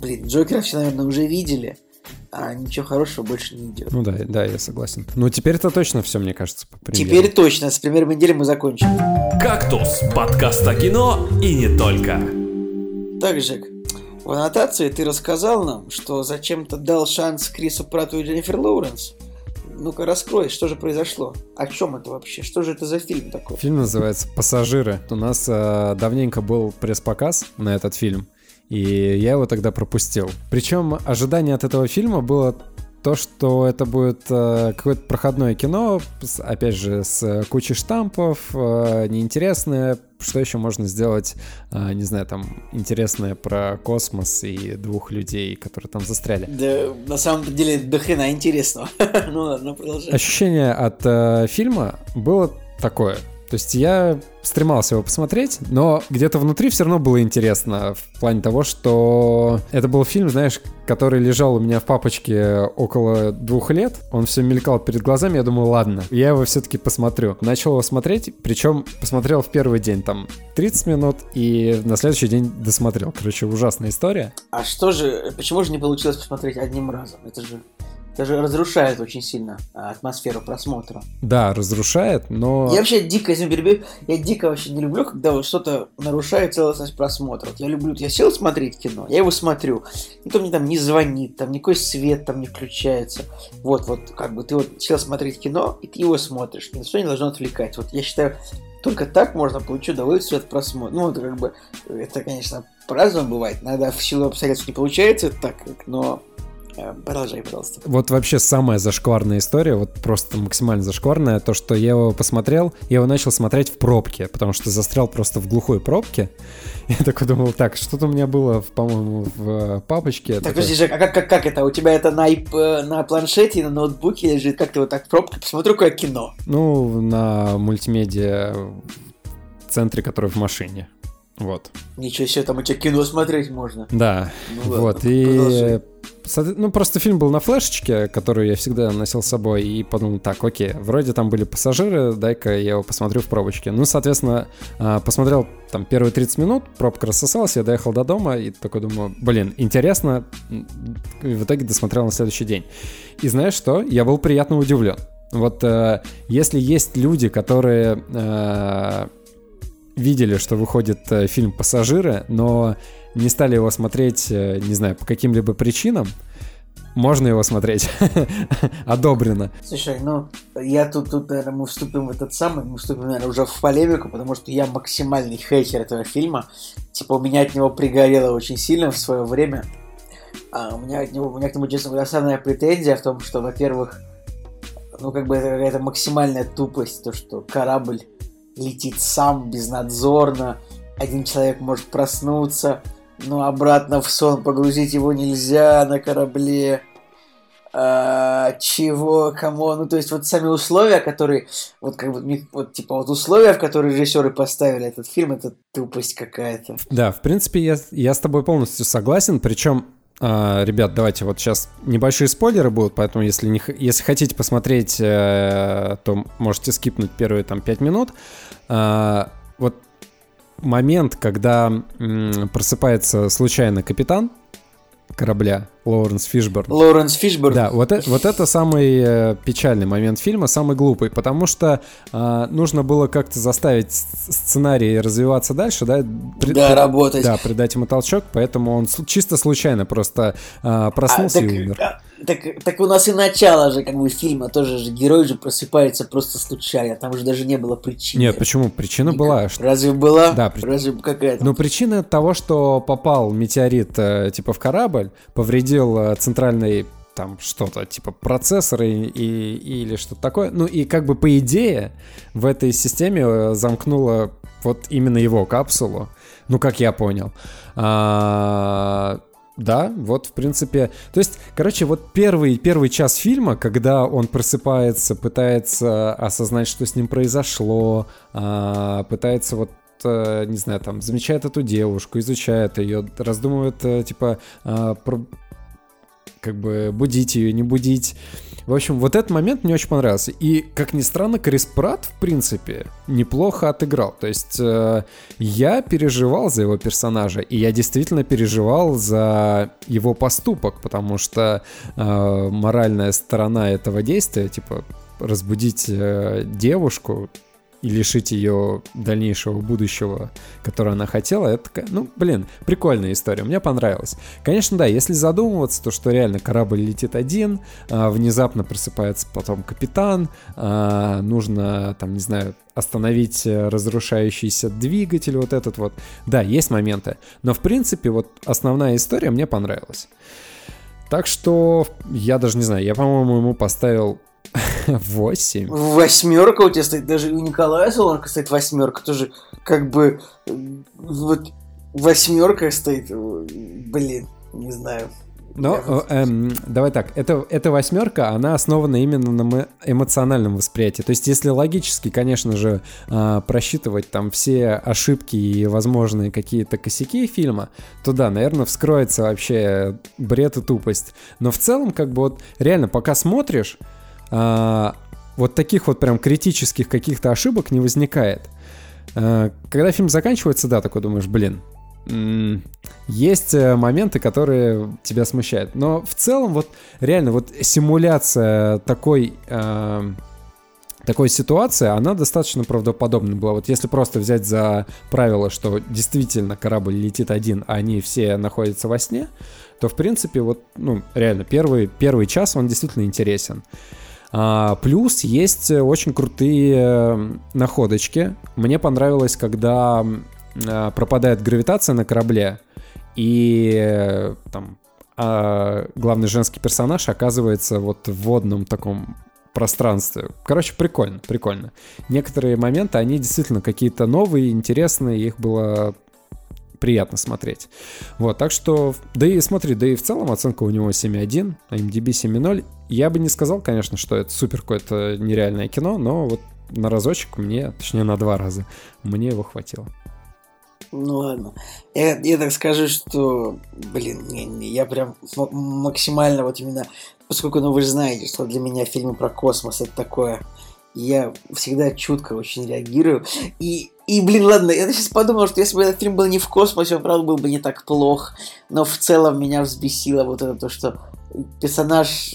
блин, Джокера все, наверное, уже видели, а ничего хорошего больше не идет. Ну да, да, я согласен. Ну теперь-то точно все, мне кажется, по премьере. Теперь точно, с премьером недели мы закончим. «Кактус» – подкаст о кино и не только. Так, Жек, в аннотации ты рассказал нам, что зачем-то дал шанс Крису Прату и Дженнифер Лоуренс. Ну-ка, раскрой, что же произошло? О чем это вообще? Что же это за фильм такой? Фильм называется «Пассажиры». У нас э, давненько был пресс-показ на этот фильм, и я его тогда пропустил. Причем ожидание от этого фильма было то, что это будет э, какое-то проходное кино, опять же, с кучей штампов, э, неинтересное. Что еще можно сделать, э, не знаю, там, интересное про космос и двух людей, которые там застряли. Да, на самом деле, до хрена интересного. ну ладно, продолжай. Ощущение от э, фильма было такое. То есть я стремался его посмотреть, но где-то внутри все равно было интересно в плане того, что это был фильм, знаешь, который лежал у меня в папочке около двух лет. Он все мелькал перед глазами, я думаю, ладно, я его все-таки посмотрю. Начал его смотреть, причем посмотрел в первый день там 30 минут и на следующий день досмотрел. Короче, ужасная история. А что же, почему же не получилось посмотреть одним разом? Это же, это же разрушает очень сильно а, атмосферу просмотра. Да, разрушает, но... Я вообще дико, если перебью, я дико вообще не люблю, когда вот что-то нарушает целостность просмотра. Вот я люблю, я сел смотреть кино, я его смотрю, никто мне там не звонит, там никакой свет там не включается. Вот, вот, как бы ты вот сел смотреть кино, и ты его смотришь, ничто не должно отвлекать. Вот я считаю, только так можно получить удовольствие от просмотра. Ну, это как бы, это, конечно, по-разному бывает. Иногда в силу обстоятельств не получается так, но продолжай, пожалуйста. Вот вообще самая зашкварная история, вот просто максимально зашкварная, то, что я его посмотрел, я его начал смотреть в пробке, потому что застрял просто в глухой пробке. Я такой думал, так, что-то у меня было, по-моему, в э, папочке. Так, Такой, подожди, Жек, а как, как, как это? У тебя это на, э, на планшете, на ноутбуке лежит? Как ты вот так в пробке? Посмотрю, какое кино. Ну, на мультимедиа центре, который в машине. Вот. Ничего себе, там у тебя кино смотреть можно. Да, Ну ладно, вот, и... Ну, просто фильм был на флешечке, которую я всегда носил с собой, и подумал, так, окей, вроде там были пассажиры, дай-ка я его посмотрю в пробочке. Ну, соответственно, а, посмотрел там первые 30 минут, пробка рассосалась, я доехал до дома, и такой думаю, блин, интересно, и в итоге досмотрел на следующий день. И знаешь что? Я был приятно удивлен. Вот э, если есть люди, которые э, видели, что выходит э, фильм «Пассажиры», но не стали его смотреть, э, не знаю, по каким-либо причинам, можно его смотреть. Одобрено. Слушай, ну, я тут, тут, наверное, мы вступим в этот самый, мы вступим, наверное, уже в полемику, потому что я максимальный хейтер этого фильма. Типа, у меня от него пригорело очень сильно в свое время. А у меня от него, у меня к нему, честно говоря, основная претензия в том, что, во-первых, ну, как бы это какая-то максимальная тупость, то, что корабль летит сам, безнадзорно, один человек может проснуться, но обратно в сон погрузить его нельзя на корабле. А, чего, кому, ну то есть вот сами условия, которые, вот как бы, вот типа вот условия, в которые режиссеры поставили этот фильм, это тупость какая-то. Да, в принципе, я, я с тобой полностью согласен. Причем, а, ребят, давайте вот сейчас небольшие спойлеры будут, поэтому если, не, если хотите посмотреть, э, то можете скипнуть первые там 5 минут. А, вот момент, когда м, просыпается случайно капитан корабля Лоуренс Фишборн. Лоуренс Фишберг. Да, вот, э- вот это самый э, печальный момент фильма, самый глупый, потому что а, нужно было как-то заставить сценарий развиваться дальше, да? При- Да, работать. Да, придать ему толчок, поэтому он чисто случайно просто а, А, проснулся так, и умер. а, так, так у нас и начало же, как бы, фильма тоже же, герой же просыпается просто случайно, там же даже не было причины. Нет, почему? Причина была. что- Разве была? Да, при- Разве какая-то? Ну, причина того, что попал метеорит э, типа в корабль, повредил э, центральный там что-то типа процессор и, и- или что-то такое. Ну и как бы по идее в этой системе э, замкнуло вот именно его капсулу. Ну, как я понял. А, да, вот, в принципе... То есть, короче, вот первый, первый час фильма, когда он просыпается, пытается осознать, что с ним произошло, а, пытается вот э, не знаю, там, замечает эту девушку, изучает ее, раздумывает, типа, а, как бы будить ее, не будить. В общем, вот этот момент мне очень понравился. И, как ни странно, Крис Пратт, в принципе, неплохо отыграл. То есть э, я переживал за его персонажа, и я действительно переживал за его поступок, потому что э, моральная сторона этого действия, типа разбудить э, девушку, и лишить ее дальнейшего будущего, которое она хотела, это ну, блин, прикольная история, мне понравилось. Конечно, да, если задумываться, то что реально корабль летит один, а, внезапно просыпается потом капитан, а, нужно, там, не знаю, остановить разрушающийся двигатель, вот этот вот. Да, есть моменты, но в принципе вот основная история мне понравилась. Так что я даже не знаю, я, по-моему, ему поставил Восемь. Восьмерка у тебя стоит, даже у Николая Солонка стоит восьмерка, тоже как бы вот восьмерка стоит, блин, не знаю. Но эм, давай так, это, эта восьмерка, она основана именно на эмоциональном восприятии. То есть, если логически, конечно же, э, просчитывать там все ошибки и возможные какие-то косяки фильма, то да, наверное, вскроется вообще бред и тупость. Но в целом, как бы вот реально, пока смотришь, а, вот таких вот прям критических каких-то ошибок не возникает. А, когда фильм заканчивается, да, такой думаешь, блин, есть э, моменты, которые тебя смущают. Но в целом вот реально вот симуляция такой... Э, такой ситуации, она достаточно правдоподобна была. Вот если просто взять за правило, что действительно корабль летит один, а они все находятся во сне, то в принципе вот, ну, реально, первый, первый час он действительно интересен. А, плюс есть очень крутые э, находочки. Мне понравилось, когда а, пропадает гравитация на корабле, и э, там а главный женский персонаж оказывается вот в водном таком пространстве. Короче, прикольно, прикольно. Некоторые моменты, они действительно какие-то новые, интересные, их было приятно смотреть. Вот, так что, да и смотри, да и в целом оценка у него 7.1, а MDB 7.0. Я бы не сказал, конечно, что это супер какое-то нереальное кино, но вот на разочек мне, точнее на два раза, мне его хватило. Ну ладно. Я, я так скажу, что, блин, не, не, я прям максимально вот именно, поскольку, ну вы же знаете, что для меня фильмы про космос это такое, я всегда чутко очень реагирую. И и, блин, ладно, я сейчас подумал, что если бы этот фильм был не в космосе, он, правда, был бы не так плох. Но в целом меня взбесило вот это то, что персонаж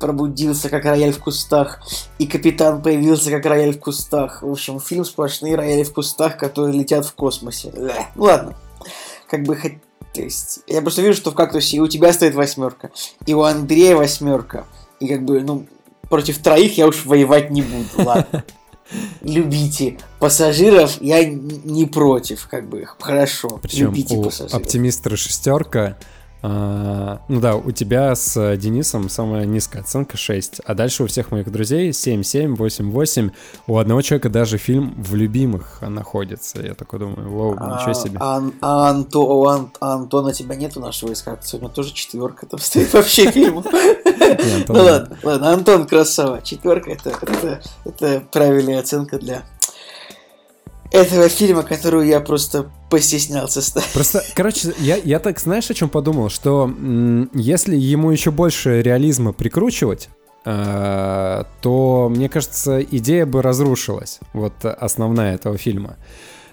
пробудился как рояль в кустах, и капитан появился как рояль в кустах. В общем, фильм сплошные рояли в кустах, которые летят в космосе. Ну ладно. Как бы хоть... То есть, я просто вижу, что в кактусе и у тебя стоит восьмерка, и у Андрея восьмерка. И как бы, ну, против троих я уж воевать не буду, ладно любите пассажиров, я не против, как бы, хорошо, Причем любите у пассажиров. оптимистра шестерка а, ну да, у тебя с Денисом самая низкая оценка 6, а дальше у всех моих друзей 7, 7, 8, 8. У одного человека даже фильм в любимых находится. Я такой думаю, вау, ничего а, себе. А, а, Анто, у Ан, Антона тебя нет в нашего искать? Сегодня тоже четверка там стоит вообще фильм. Ну ладно, ладно, Антон красава. Четверка это правильная оценка для этого фильма, которую я просто постеснялся ставить. Просто, короче, я, я так, знаешь, о чем подумал? Что м- если ему еще больше реализма прикручивать, э- то, мне кажется, идея бы разрушилась. Вот основная этого фильма.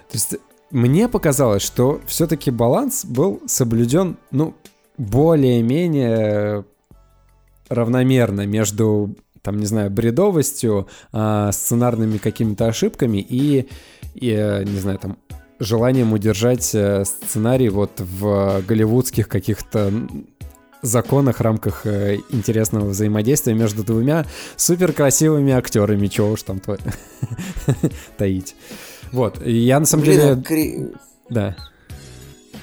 То есть мне показалось, что все-таки баланс был соблюден, ну, более-менее равномерно между там, не знаю, бредовостью, э, сценарными какими-то ошибками и и, э, не знаю, там, желанием удержать э, сценарий вот в голливудских каких-то законах, рамках э, интересного взаимодействия между двумя супер красивыми актерами, чего уж там таить. Вот, я на самом деле... А. Да.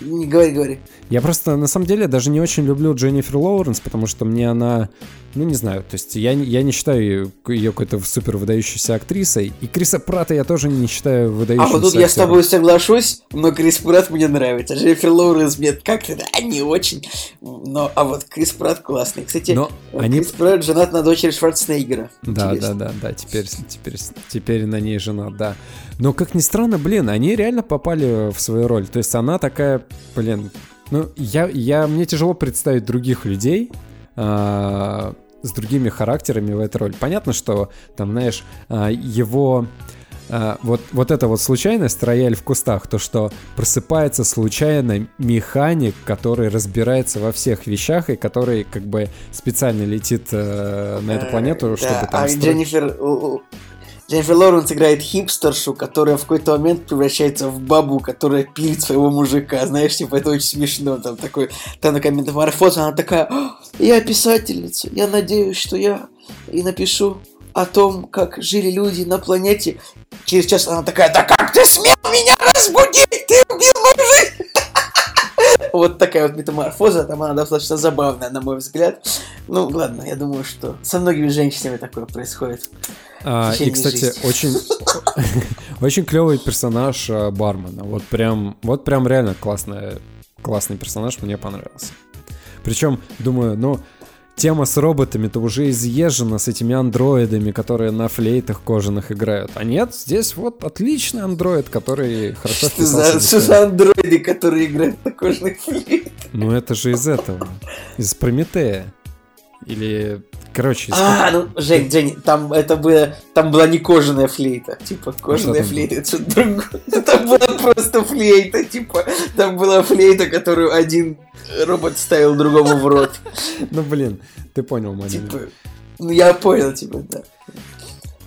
Не говори, говори. Я просто, на самом деле, даже не очень люблю Дженнифер Лоуренс, потому что мне она, ну, не знаю, то есть я, я не считаю ее какой-то супер выдающейся актрисой, и Криса Прата я тоже не считаю выдающимся А вот тут актером. я с тобой соглашусь, но Крис Пратт мне нравится, Дженнифер Лоуренс мне как-то, да, не очень, но, а вот Крис Пратт классный. Кстати, но они... Крис Пратт женат на дочери Шварценеггера. Да, Интересно. да, да, да, теперь, теперь, теперь на ней женат, да. Но, как ни странно, блин, они реально попали в свою роль, то есть она такая, блин, ну, я, я, мне тяжело представить других людей, а, с другими характерами в этой роли. Понятно, что там, знаешь, а, его а, вот, вот эта вот случайность, рояль в кустах, то, что просыпается случайно механик, который разбирается во всех вещах и который как бы специально летит э, на эту планету, Э, чтобы да, там... А строить- Дженнифер... Дженнифер Лоуренс играет хипстершу, которая в какой-то момент превращается в бабу, которая пилит своего мужика. Знаешь, типа, это очень смешно. Там такой, там такая метаморфоза, она такая, «А, я писательница, я надеюсь, что я и напишу о том, как жили люди на планете. Через час она такая, да как ты смел меня разбудить? Ты убил мою жизнь! Вот такая вот метаморфоза, там она достаточно забавная, на мой взгляд. Ну, ладно, я думаю, что со многими женщинами такое происходит. А, и, кстати, жизни. очень, очень клевый персонаж а, бармена. Вот прям, вот прям реально классный, классный персонаж, мне понравился. Причем, думаю, ну, тема с роботами-то уже изъезжена с этими андроидами, которые на флейтах кожаных играют. А нет, здесь вот отличный андроид, который хорошо Что за, что за андроиды, которые играют на кожаных флейт? Ну это же из этого, из Прометея. Или, короче, А, ну, Жень, Жень, там это было, там была не кожаная флейта, типа, кожаная там флейта, это что-то другое. Там была просто флейта, типа, там была флейта, которую один робот ставил другому в рот. Ну блин, ты понял, мой Типа, ну я понял тебя,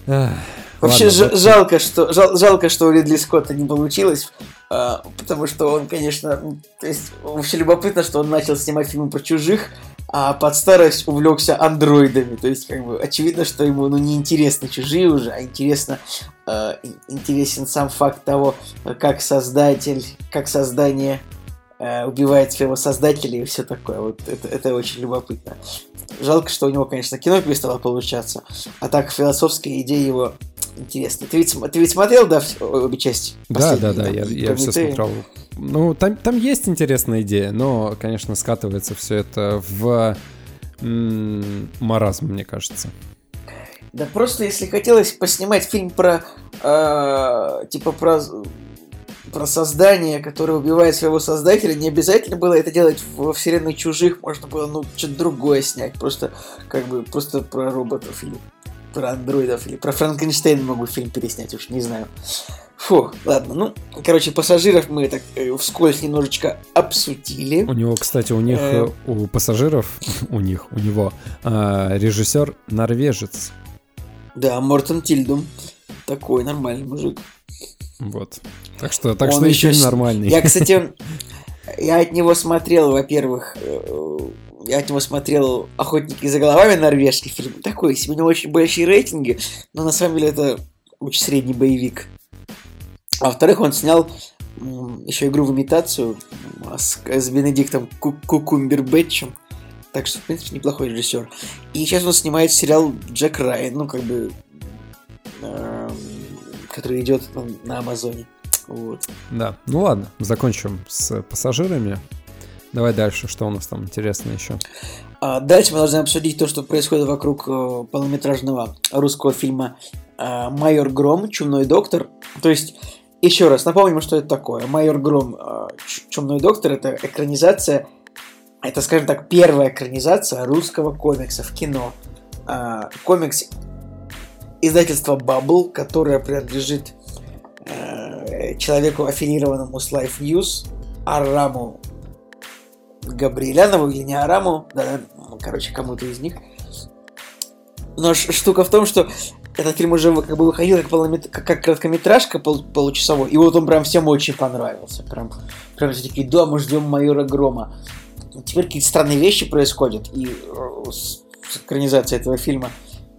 да. Вообще ладно, жа- вот- жалко, что жал- жалко, что у Ридли Скотта не получилось, а, потому что он, конечно, м, то есть вообще любопытно, что он начал снимать фильмы про чужих, а под старость увлекся андроидами. То есть, как бы, очевидно, что ему ну, не интересны чужие уже, а интересно, э, ин- интересен сам факт того, как создатель, как создание э, убивает своего создателя и все такое. Вот это, это очень любопытно. Жалко, что у него, конечно, кино перестало получаться, а так философская идея его интересна. Ты ведь, ты ведь смотрел, да, обе части? Да, да, да, там, я, я все смотрел. Ну, там, там есть интересная идея, но, конечно, скатывается все это в м, маразм, мне кажется. Да просто если хотелось поснимать фильм про э, типа про про создание, которое убивает своего создателя, не обязательно было это делать во вселенной чужих, можно было ну что-то другое снять, просто как бы просто про роботов или про андроидов или про Франкенштейна могу фильм переснять, уж не знаю. Фу, ладно, ну, короче, пассажиров мы так э, вскользь немножечко обсудили. У него, кстати, у них, Э. э, у пассажиров, у них, у него а, режиссер норвежец. Да, Мортон Тильдум, такой нормальный мужик. Вот. Так что, так Он что еще с- нормальный. Я, кстати, я от него смотрел, во-первых, э, я от него смотрел «Охотники за головами» норвежский фильм. Такой у него очень большие рейтинги, но на самом деле это очень средний боевик. А во-вторых, он снял еще игру в имитацию м, с, с Бенедиктом Ку- Кукумбербэтчем. Так что, в принципе, неплохой режиссер. И сейчас он снимает сериал Джек Райан, ну, как бы, эм, который идет на, на Амазоне. Вот. Да. Ну ладно, закончим с пассажирами. Давай дальше, что у нас там интересно еще. А дальше мы должны обсудить то, что происходит вокруг э, полнометражного русского фильма э, «Майор Гром. Чумной доктор». То есть, еще раз напомним, что это такое. «Майор Гром. э, Чумной доктор» — это экранизация, это, скажем так, первая экранизация русского комикса в кино. А, комикс издательства Bubble, которое принадлежит э, человеку, аффилированному с Life News, Араму Габриэлянову или не Араму, да, короче, кому-то из них. Но штука в том, что этот фильм уже как бы выходил как, полумет- как, как короткометражка пол- получасовой, и вот он прям всем очень понравился. Прям, прям все такие, да, мы ждем майора Грома. Теперь какие-то странные вещи происходят и э, с, с экранизацией этого фильма.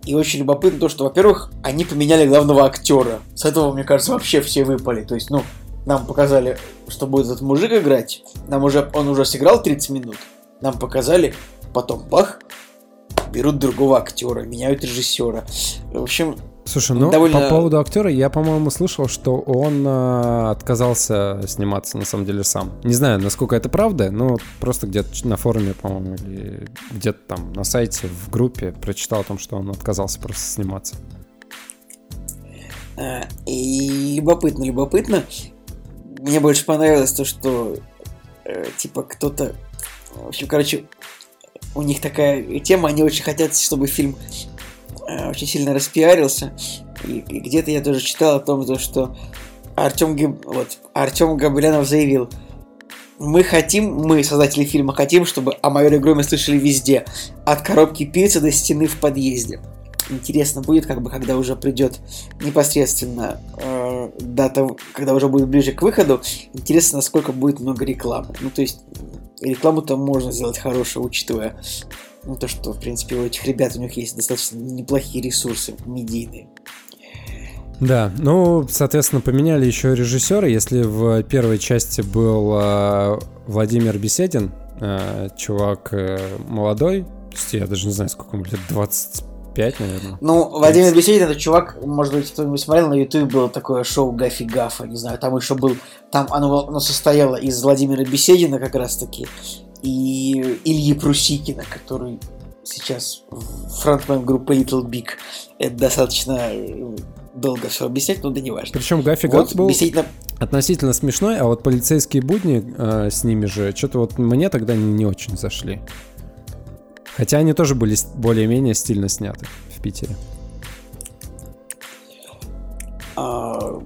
И очень любопытно то, что, во-первых, они поменяли главного актера. С этого, мне кажется, вообще все выпали. То есть, ну, нам показали, что будет этот мужик играть. Нам уже, он уже сыграл 30 минут. Нам показали, потом бах, берут другого актера, меняют режиссера. В общем, Слушай, ну Довольно- по поводу актера, я, по-моему, слышал, что он а, отказался сниматься на самом деле сам. Не знаю, насколько это правда, но просто где-то на форуме, по-моему, или где-то там на сайте, в группе прочитал о том, что он отказался просто сниматься. э, и любопытно, любопытно. Мне больше понравилось то, что э, типа кто-то... В общем, короче, у них такая тема, они очень хотят, чтобы фильм э, очень сильно распиарился. И, и где-то я тоже читал о том, что Артем, Гиб... вот, Артем Габрянов заявил, мы хотим, мы, создатели фильма, хотим, чтобы о майоре Громе слышали везде. От коробки пиццы до стены в подъезде. Интересно будет, как бы, когда уже придет непосредственно э, дата, когда уже будет ближе к выходу, интересно, насколько будет много рекламы. Ну, то есть, рекламу там можно сделать хорошую, учитывая ну, то, что, в принципе, у этих ребят у них есть достаточно неплохие ресурсы медийные. Да, ну, соответственно, поменяли еще режиссера. Если в первой части был э, Владимир Беседин, э, чувак э, молодой, я даже не знаю, сколько ему лет, 25, наверное. Ну, Владимир Беседин, это чувак, может быть, кто-нибудь смотрел, на YouTube было такое шоу Гафи Гафа, не знаю, там еще был, там оно, оно состояло из Владимира Беседина как раз таки, и Ильи Прусикина, который сейчас фронтмен группы Little Big. Это достаточно долго все объяснять, но да не важно. Причем Гаффи вот, был действительно... относительно смешной, а вот полицейские будни э, с ними же, что-то вот мне тогда не, не очень зашли. Хотя они тоже были более-менее стильно сняты в Питере. А,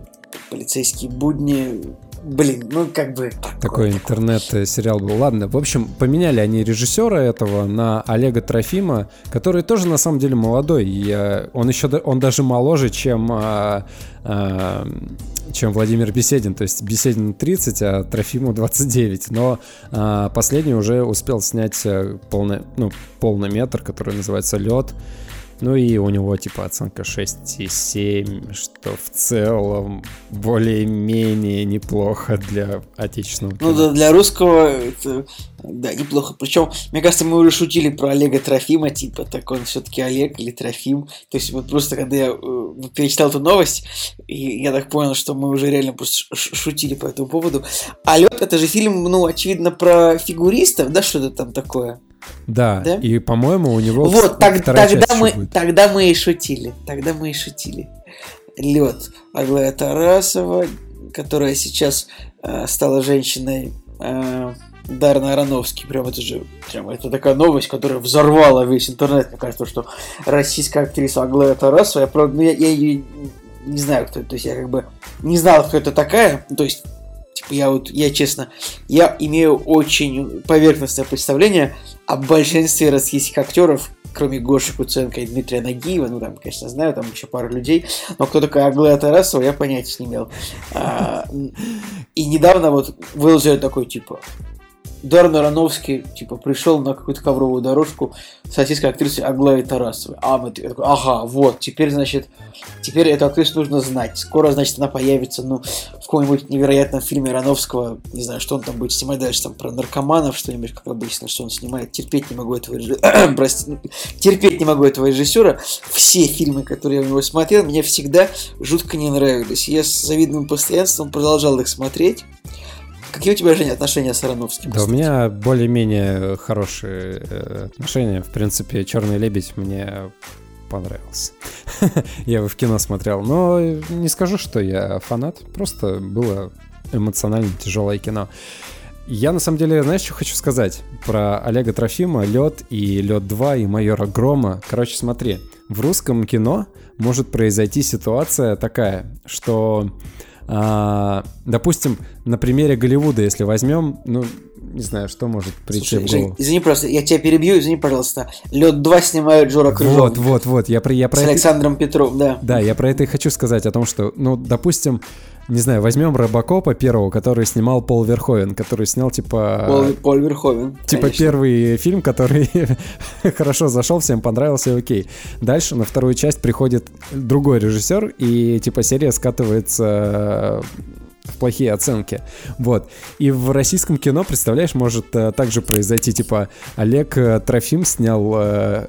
полицейские будни блин, ну как бы... Такой, такой интернет-сериал был. Ладно, в общем, поменяли они режиссера этого на Олега Трофима, который тоже на самом деле молодой. И, э, он еще он даже моложе, чем, а, а, чем Владимир Беседин. То есть Беседин 30, а Трофиму 29. Но а, последний уже успел снять э, полный, ну, полный метр, который называется «Лед». Ну и у него типа оценка 6,7, что в целом более-менее неплохо для отечественного. Ну да, для русского это, да, неплохо. Причем, мне кажется, мы уже шутили про Олега Трофима, типа, так он все-таки Олег или Трофим. То есть вот просто когда я э, перечитал эту новость, и я так понял, что мы уже реально просто шутили по этому поводу. А Лед это же фильм, ну, очевидно, про фигуристов, да, что-то там такое. Да, да? и, по-моему, у него вот, так, тогда, мы, будет. тогда мы и шутили. Тогда мы и шутили. Лед. Аглая Тарасова, которая сейчас э, стала женщиной э, Дарна Ароновский. Прям это же прям это такая новость, которая взорвала весь интернет. Мне кажется, что российская актриса Аглая Тарасова, я, правда, ну, я, я ее не знаю, кто это. То есть я как бы не знал, кто это такая. То есть Типа я вот, я честно, я имею очень поверхностное представление о большинстве российских актеров, кроме Гоши Куценко и Дмитрия Нагиева, ну там, конечно, знаю, там еще пару людей, но кто такая Аглая Тарасова, я понятия не имел. А, и недавно вот выложили такой, типа, Дарн Ароновский, типа, пришел на какую-то ковровую дорожку с российской актрисой Аглаей Тарасовой. А, мы я такой, ага, вот, теперь, значит, теперь эту актрису нужно знать. Скоро, значит, она появится, ну, в каком-нибудь невероятном фильме Ароновского, не знаю, что он там будет снимать дальше, там, про наркоманов, что-нибудь, как обычно, что он снимает. Терпеть не могу этого режиссера. Прости, терпеть не могу этого режиссера. Все фильмы, которые я у него смотрел, мне всегда жутко не нравились. Я с завидным постоянством продолжал их смотреть. Какие у тебя, Женя, отношения с Ароновским? Да, у меня более-менее хорошие э, отношения. В принципе, Черный лебедь мне понравился. я его в кино смотрел. Но не скажу, что я фанат. Просто было эмоционально тяжелое кино. Я на самом деле, знаешь, что хочу сказать про Олега Трофима, Лед и Лед 2 и Майора Грома. Короче, смотри, в русском кино может произойти ситуация такая, что а, допустим, на примере Голливуда, если возьмем, ну, не знаю, что может прийти Слушай, в голову. Жень, извини просто, я тебя перебью, извини, пожалуйста. Лед 2 снимают Джора Крыжов. Вот, вот, вот, я про, я про С это... Александром Петров, да. Да, я про это и хочу сказать, о том, что, ну, допустим, не знаю, возьмем Робокопа первого, который снимал Пол Верховен, который снял типа... Пол, Пол Верховен. Типа конечно. первый фильм, который хорошо зашел, всем понравился, окей. Дальше на вторую часть приходит другой режиссер, и типа серия скатывается в плохие оценки. Вот. И в российском кино, представляешь, может э, также произойти, типа, Олег э, Трофим снял э,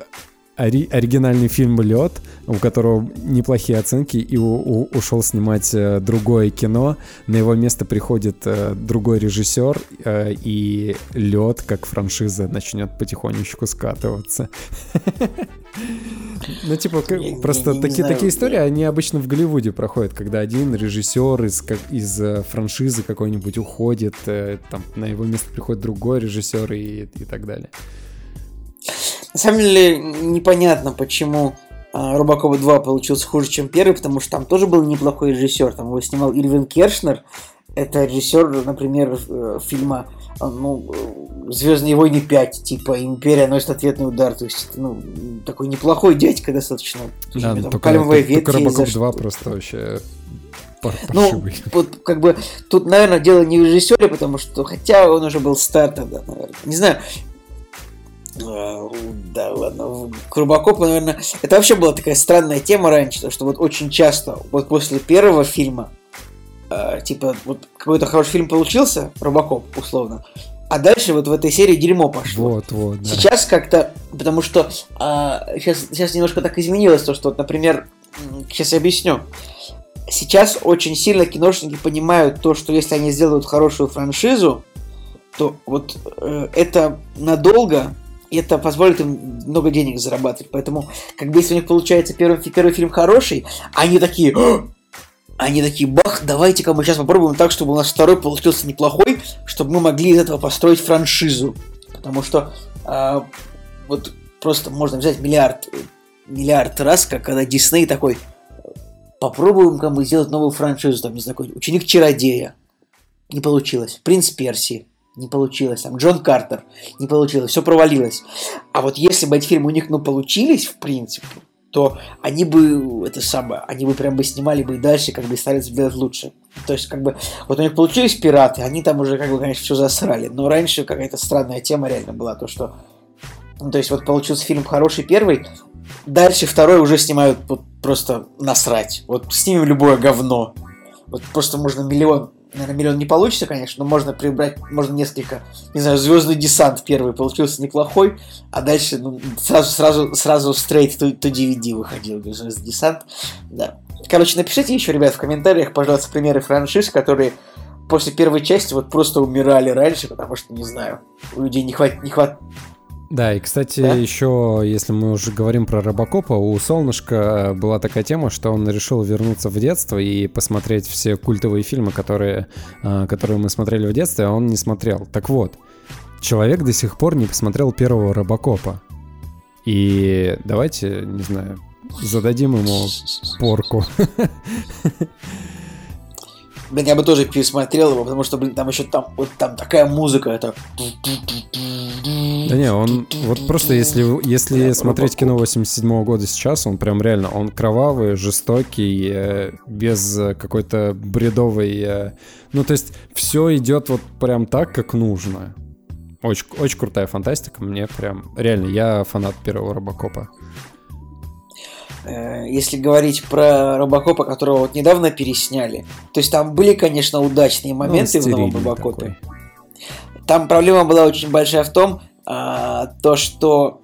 ори- оригинальный фильм «Лед», у которого неплохие оценки, и у- у- ушел снимать э, другое кино. На его место приходит э, другой режиссер, э, и «Лед», как франшиза, начнет потихонечку скатываться. Ну, типа, просто такие истории, они обычно в Голливуде проходят, когда один режиссер из, из э, франшизы какой-нибудь уходит, э, там на его место приходит другой режиссер и, и так далее. На самом деле, непонятно, почему а, Робокоп 2 получился хуже, чем первый, потому что там тоже был неплохой режиссер. Там его снимал Ирвин Кершнер. Это режиссер, например, э, фильма а, ну, Звездные войны 5, типа Империя носит ответный удар. То есть, ну, такой неплохой дядька достаточно. Да, там, только, только, только Робокоп 2 просто вообще ну, вот, как бы, тут, наверное, дело не в режиссере, потому что, хотя он уже был стар тогда, наверное. Не знаю, да, ладно. Крубакоп, наверное, это вообще была такая странная тема раньше, то что вот очень часто, вот после первого фильма, э, типа, вот какой-то хороший фильм получился, Робокоп, условно, а дальше вот в этой серии дерьмо пошло. Вот, вот. Да. Сейчас как-то, потому что э, сейчас, сейчас немножко так изменилось, то что, вот, например, сейчас я объясню. Сейчас очень сильно киношники понимают то, что если они сделают хорошую франшизу, то вот э, это надолго это позволит им много денег зарабатывать. Поэтому, как бы если у них получается первый, первый фильм хороший, они такие, они такие, бах, давайте-ка мы сейчас попробуем так, чтобы у нас второй получился неплохой, чтобы мы могли из этого построить франшизу. Потому что э, вот просто можно взять миллиард, миллиард раз, как когда Дисней такой, попробуем-ка мы сделать новую франшизу, там, не знаю, Ученик-чародея. Не получилось. Принц Персии не получилось. Там Джон Картер, не получилось, все провалилось. А вот если бы эти фильмы у них, ну, получились, в принципе, то они бы, это самое, они бы прям бы снимали бы и дальше, как бы старались делать лучше. То есть, как бы, вот у них получились пираты, они там уже, как бы, конечно, все засрали. Но раньше какая-то странная тема реально была, то, что... Ну, то есть, вот получился фильм хороший первый, дальше второй уже снимают вот просто насрать. Вот снимем любое говно. Вот просто можно миллион наверное, миллион не получится, конечно, но можно прибрать, можно несколько, не знаю, звездный десант первый получился неплохой, а дальше ну, сразу, сразу, сразу straight to, to DVD выходил звездный десант, да. Короче, напишите еще, ребят, в комментариях, пожалуйста, примеры франшиз, которые после первой части вот просто умирали раньше, потому что, не знаю, у людей не хватит, не хватит да, и, кстати, да? еще, если мы уже говорим про Робокопа, у Солнышка была такая тема, что он решил вернуться в детство и посмотреть все культовые фильмы, которые, а, которые мы смотрели в детстве, а он не смотрел. Так вот, человек до сих пор не посмотрел первого Робокопа. И давайте, не знаю, зададим ему порку. Блин, я бы тоже пересмотрел его, потому что, блин, там еще там, вот там такая музыка, это... Да не, он вот просто если, если смотреть кино 87 -го года сейчас, он прям реально, он кровавый, жестокий, э, без какой-то бредовой... Э, ну, то есть все идет вот прям так, как нужно. Очень, очень крутая фантастика, мне прям... Реально, я фанат первого Робокопа. Э, если говорить про Робокопа, которого вот недавно пересняли, то есть там были, конечно, удачные ну, моменты ну, в новом Робокопе. Такой. Там проблема была очень большая в том, а, то, что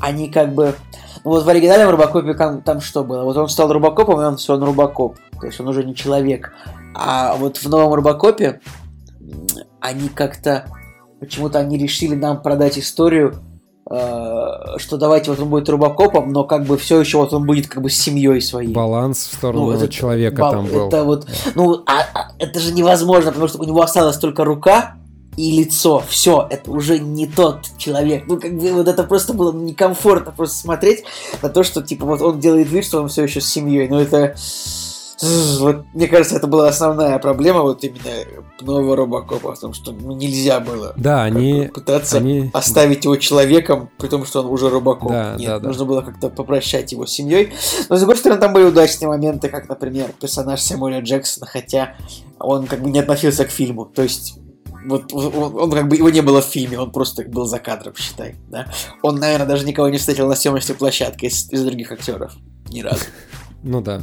они как бы... Ну вот в оригинальном Робокопе там, там что было? Вот он стал Робокопом, и он все, он Робокоп. То есть он уже не человек. А вот в новом Робокопе они как-то... Почему-то они решили нам продать историю, э, что давайте вот он будет Робокопом, но как бы все еще вот он будет как бы с семьей своей. Баланс в сторону ну, это, человека бал, там был. Это вот, ну, а, а, это же невозможно, потому что у него осталась только рука, и лицо, все, это уже не тот человек. Ну, как бы вот это просто было некомфортно просто смотреть на то, что, типа, вот он делает вид, что он все еще с семьей. Но это... Вот, мне кажется, это была основная проблема вот именно нового Робокопа, потому что ну, нельзя было да, они, пытаться они... оставить его человеком, при том, что он уже Робокоп. Да, Нет, да, да. нужно было как-то попрощать его с семьей. Но, с другой стороны, там были удачные моменты, как, например, персонаж Сэмюэля Джексона, хотя он как бы не относился к фильму. То есть вот он, он как бы его не было в фильме, он просто был за кадром, считай, да. Он, наверное, даже никого не встретил на съемочной площадке из, из других актеров. Ни разу. Ну да.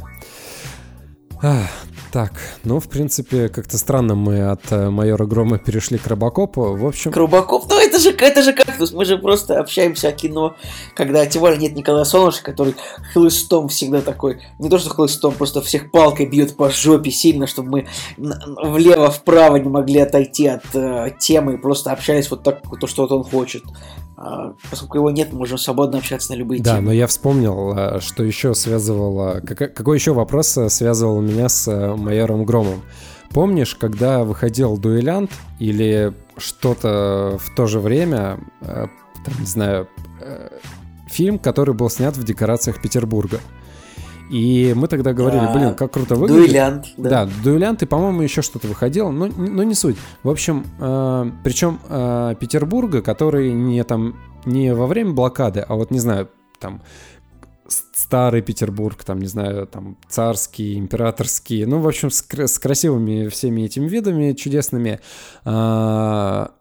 Так, ну, в принципе, как-то странно мы от э, майора Грома перешли к Робокопу. В общем... К Робокопу? Ну, это же, это же кактус. Мы же просто общаемся о кино, когда тем более нет Николая Солнышка, который хлыстом всегда такой. Не то, что хлыстом, просто всех палкой бьет по жопе сильно, чтобы мы влево-вправо не могли отойти от э, темы и просто общались вот так, то, что вот он хочет. А, поскольку его нет, мы можем свободно общаться на любые да, темы. Да, но я вспомнил, э, что еще связывало... Какой еще вопрос э, связывал меня с э, майором Громом? Помнишь, когда выходил дуэлянт или что-то в то же время, там, не знаю, э, фильм, который был снят в декорациях Петербурга. И мы тогда говорили, Да. блин, как круто выглядит. Дуэлянт, да. Да, дуэлянт, и, по-моему, еще что-то выходило, но, но не суть. В общем, э, причем э, Петербурга, который не там не во время блокады, а вот не знаю, там старый Петербург, там, не знаю, там царский, императорский, ну, в общем, с, с красивыми всеми этими видами чудесными. А,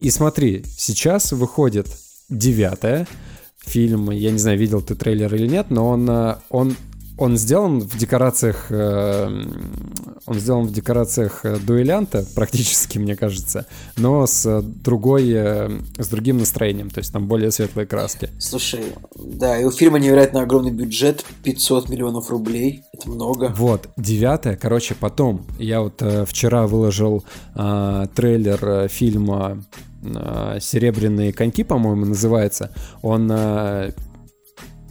и смотри, сейчас выходит девятая фильм, я не знаю, видел ты трейлер или нет, но он, э, он, он сделан в декорациях, э, он сделан в декорациях э, дуэлянта практически, мне кажется, но с э, другой, э, с другим настроением, то есть там более светлые краски. Слушай, да, и у фильма невероятно огромный бюджет, 500 миллионов рублей, это много. Вот, девятое, короче, потом я вот э, вчера выложил э, трейлер э, фильма э, «Серебряные коньки», по-моему, называется. Он...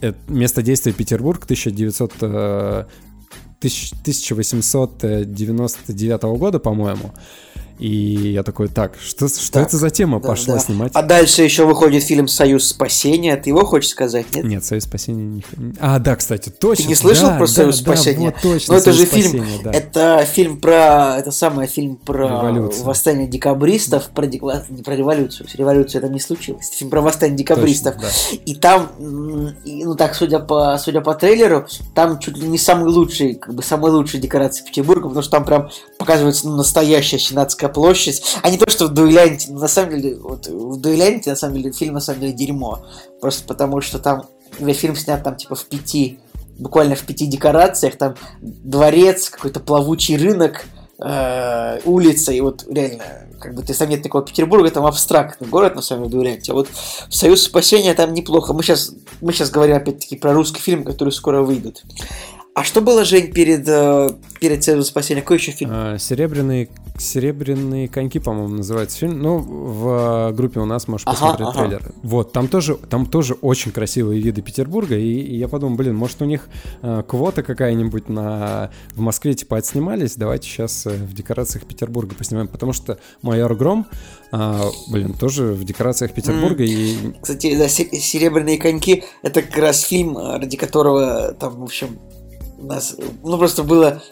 э, э, место действия Петербург, 1900... э, тысяч- 1899 года, по-моему. И я такой, так, что, что Так, это за тема Да, пошла да. снимать? А дальше еще выходит фильм «Союз спасения». Ты его хочешь сказать, нет? Нет, Союз спасения не... А, да, кстати, точно. Ты не слышал да, про да, «Союз да, спасения»? вот точно, Ну, это же «Союз фильм, спасения», да. это фильм про, это самый фильм про Революцию. восстание декабристов, про, декла- не про революцию, революция там не случилась, это фильм про восстание декабристов. Точно, да. И там, ну так, судя по, судя по трейлеру, там чуть ли не самый лучший, как бы самые лучшие декорации Петербурга, потому что там прям показывается ну, настоящая Сенатская площадь, а не то, что в дуэлянте. На самом деле, вот в дуэлянте, на самом деле, фильм на самом деле дерьмо. Просто потому, что там весь фильм снят там типа в пяти, буквально в пяти декорациях, там дворец, какой-то плавучий рынок, э, улица, и вот реально, как бы ты сам нет такого Петербурга, там абстрактный город, на самом деле, дуэлянте. А вот Союз спасения там неплохо. Мы сейчас, мы сейчас говорим опять-таки про русский фильм, который скоро выйдет. А что было, Жень, перед, э, перед Союзом спасения? Какой еще фильм? А, Серебряные, серебряные коньки, по-моему, называется фильм. Ну, в э, группе у нас можешь посмотреть ага. трейлер. Вот, там тоже, там тоже очень красивые виды Петербурга, и, и я подумал, блин, может у них э, квота какая-нибудь на в Москве типа отснимались, давайте сейчас в декорациях Петербурга поснимаем, потому что майор Гром, блин, тоже в декорациях Петербурга и Кстати, да, «Се- «Серебряные коньки» — это как раз фильм, э, ради которого там, в общем, у нас, ну, просто было,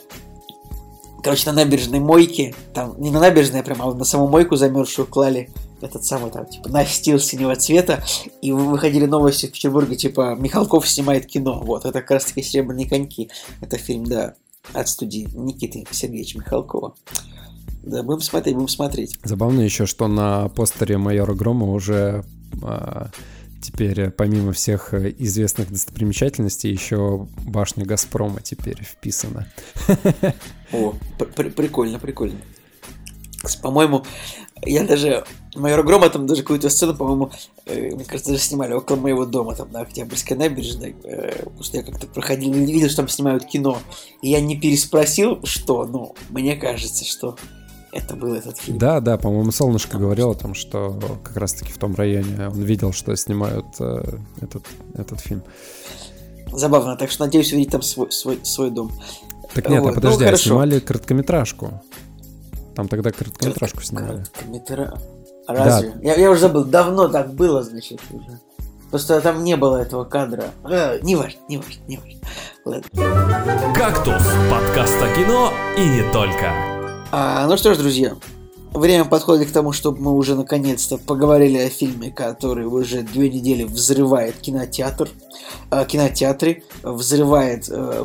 короче, на набережной мойке, там, не на набережной, а прям, а на саму мойку замерзшую клали этот самый там, типа, настил синего цвета, и вы- выходили новости в Петербурге, типа, Михалков снимает кино, вот, это как раз таки «Серебряные коньки», это фильм, да, от студии Никиты Сергеевича Михалкова. Да, будем смотреть, будем смотреть. Забавно еще, что на постере майора Грома уже а, теперь, э, помимо всех э, известных достопримечательностей, еще башня Газпрома теперь вписана. О, пр- пр- прикольно, прикольно. По-моему, я даже... Майора Грома там даже какую-то сцену, по-моему, э, мне кажется, даже снимали около моего дома, там, на Октябрьской набережной. потому что я как-то проходил и видел, что там снимают кино. И я не переспросил, что, ну, мне кажется, что это был этот фильм. Да, да, по-моему, Солнышко говорил о том, что как раз-таки в том районе он видел, что снимают э, этот, этот фильм. Забавно, так что надеюсь увидеть там свой, свой, свой дом. Так нет, Вот, а ну, подожди, а хорошо. снимали короткометражку. Там тогда короткометражку снимали. Короткометра- Разве? Я, я уже забыл, давно так было, значит, уже. Просто там не было этого кадра. Э, не важно, не важно, не важно. Ладно. «Кактус» – подкаст о кино и не только. А, ну что ж, друзья, время подходит к тому, чтобы мы уже наконец-то поговорили о фильме, который уже две недели взрывает кинотеатр, э, кинотеатры, взрывает э,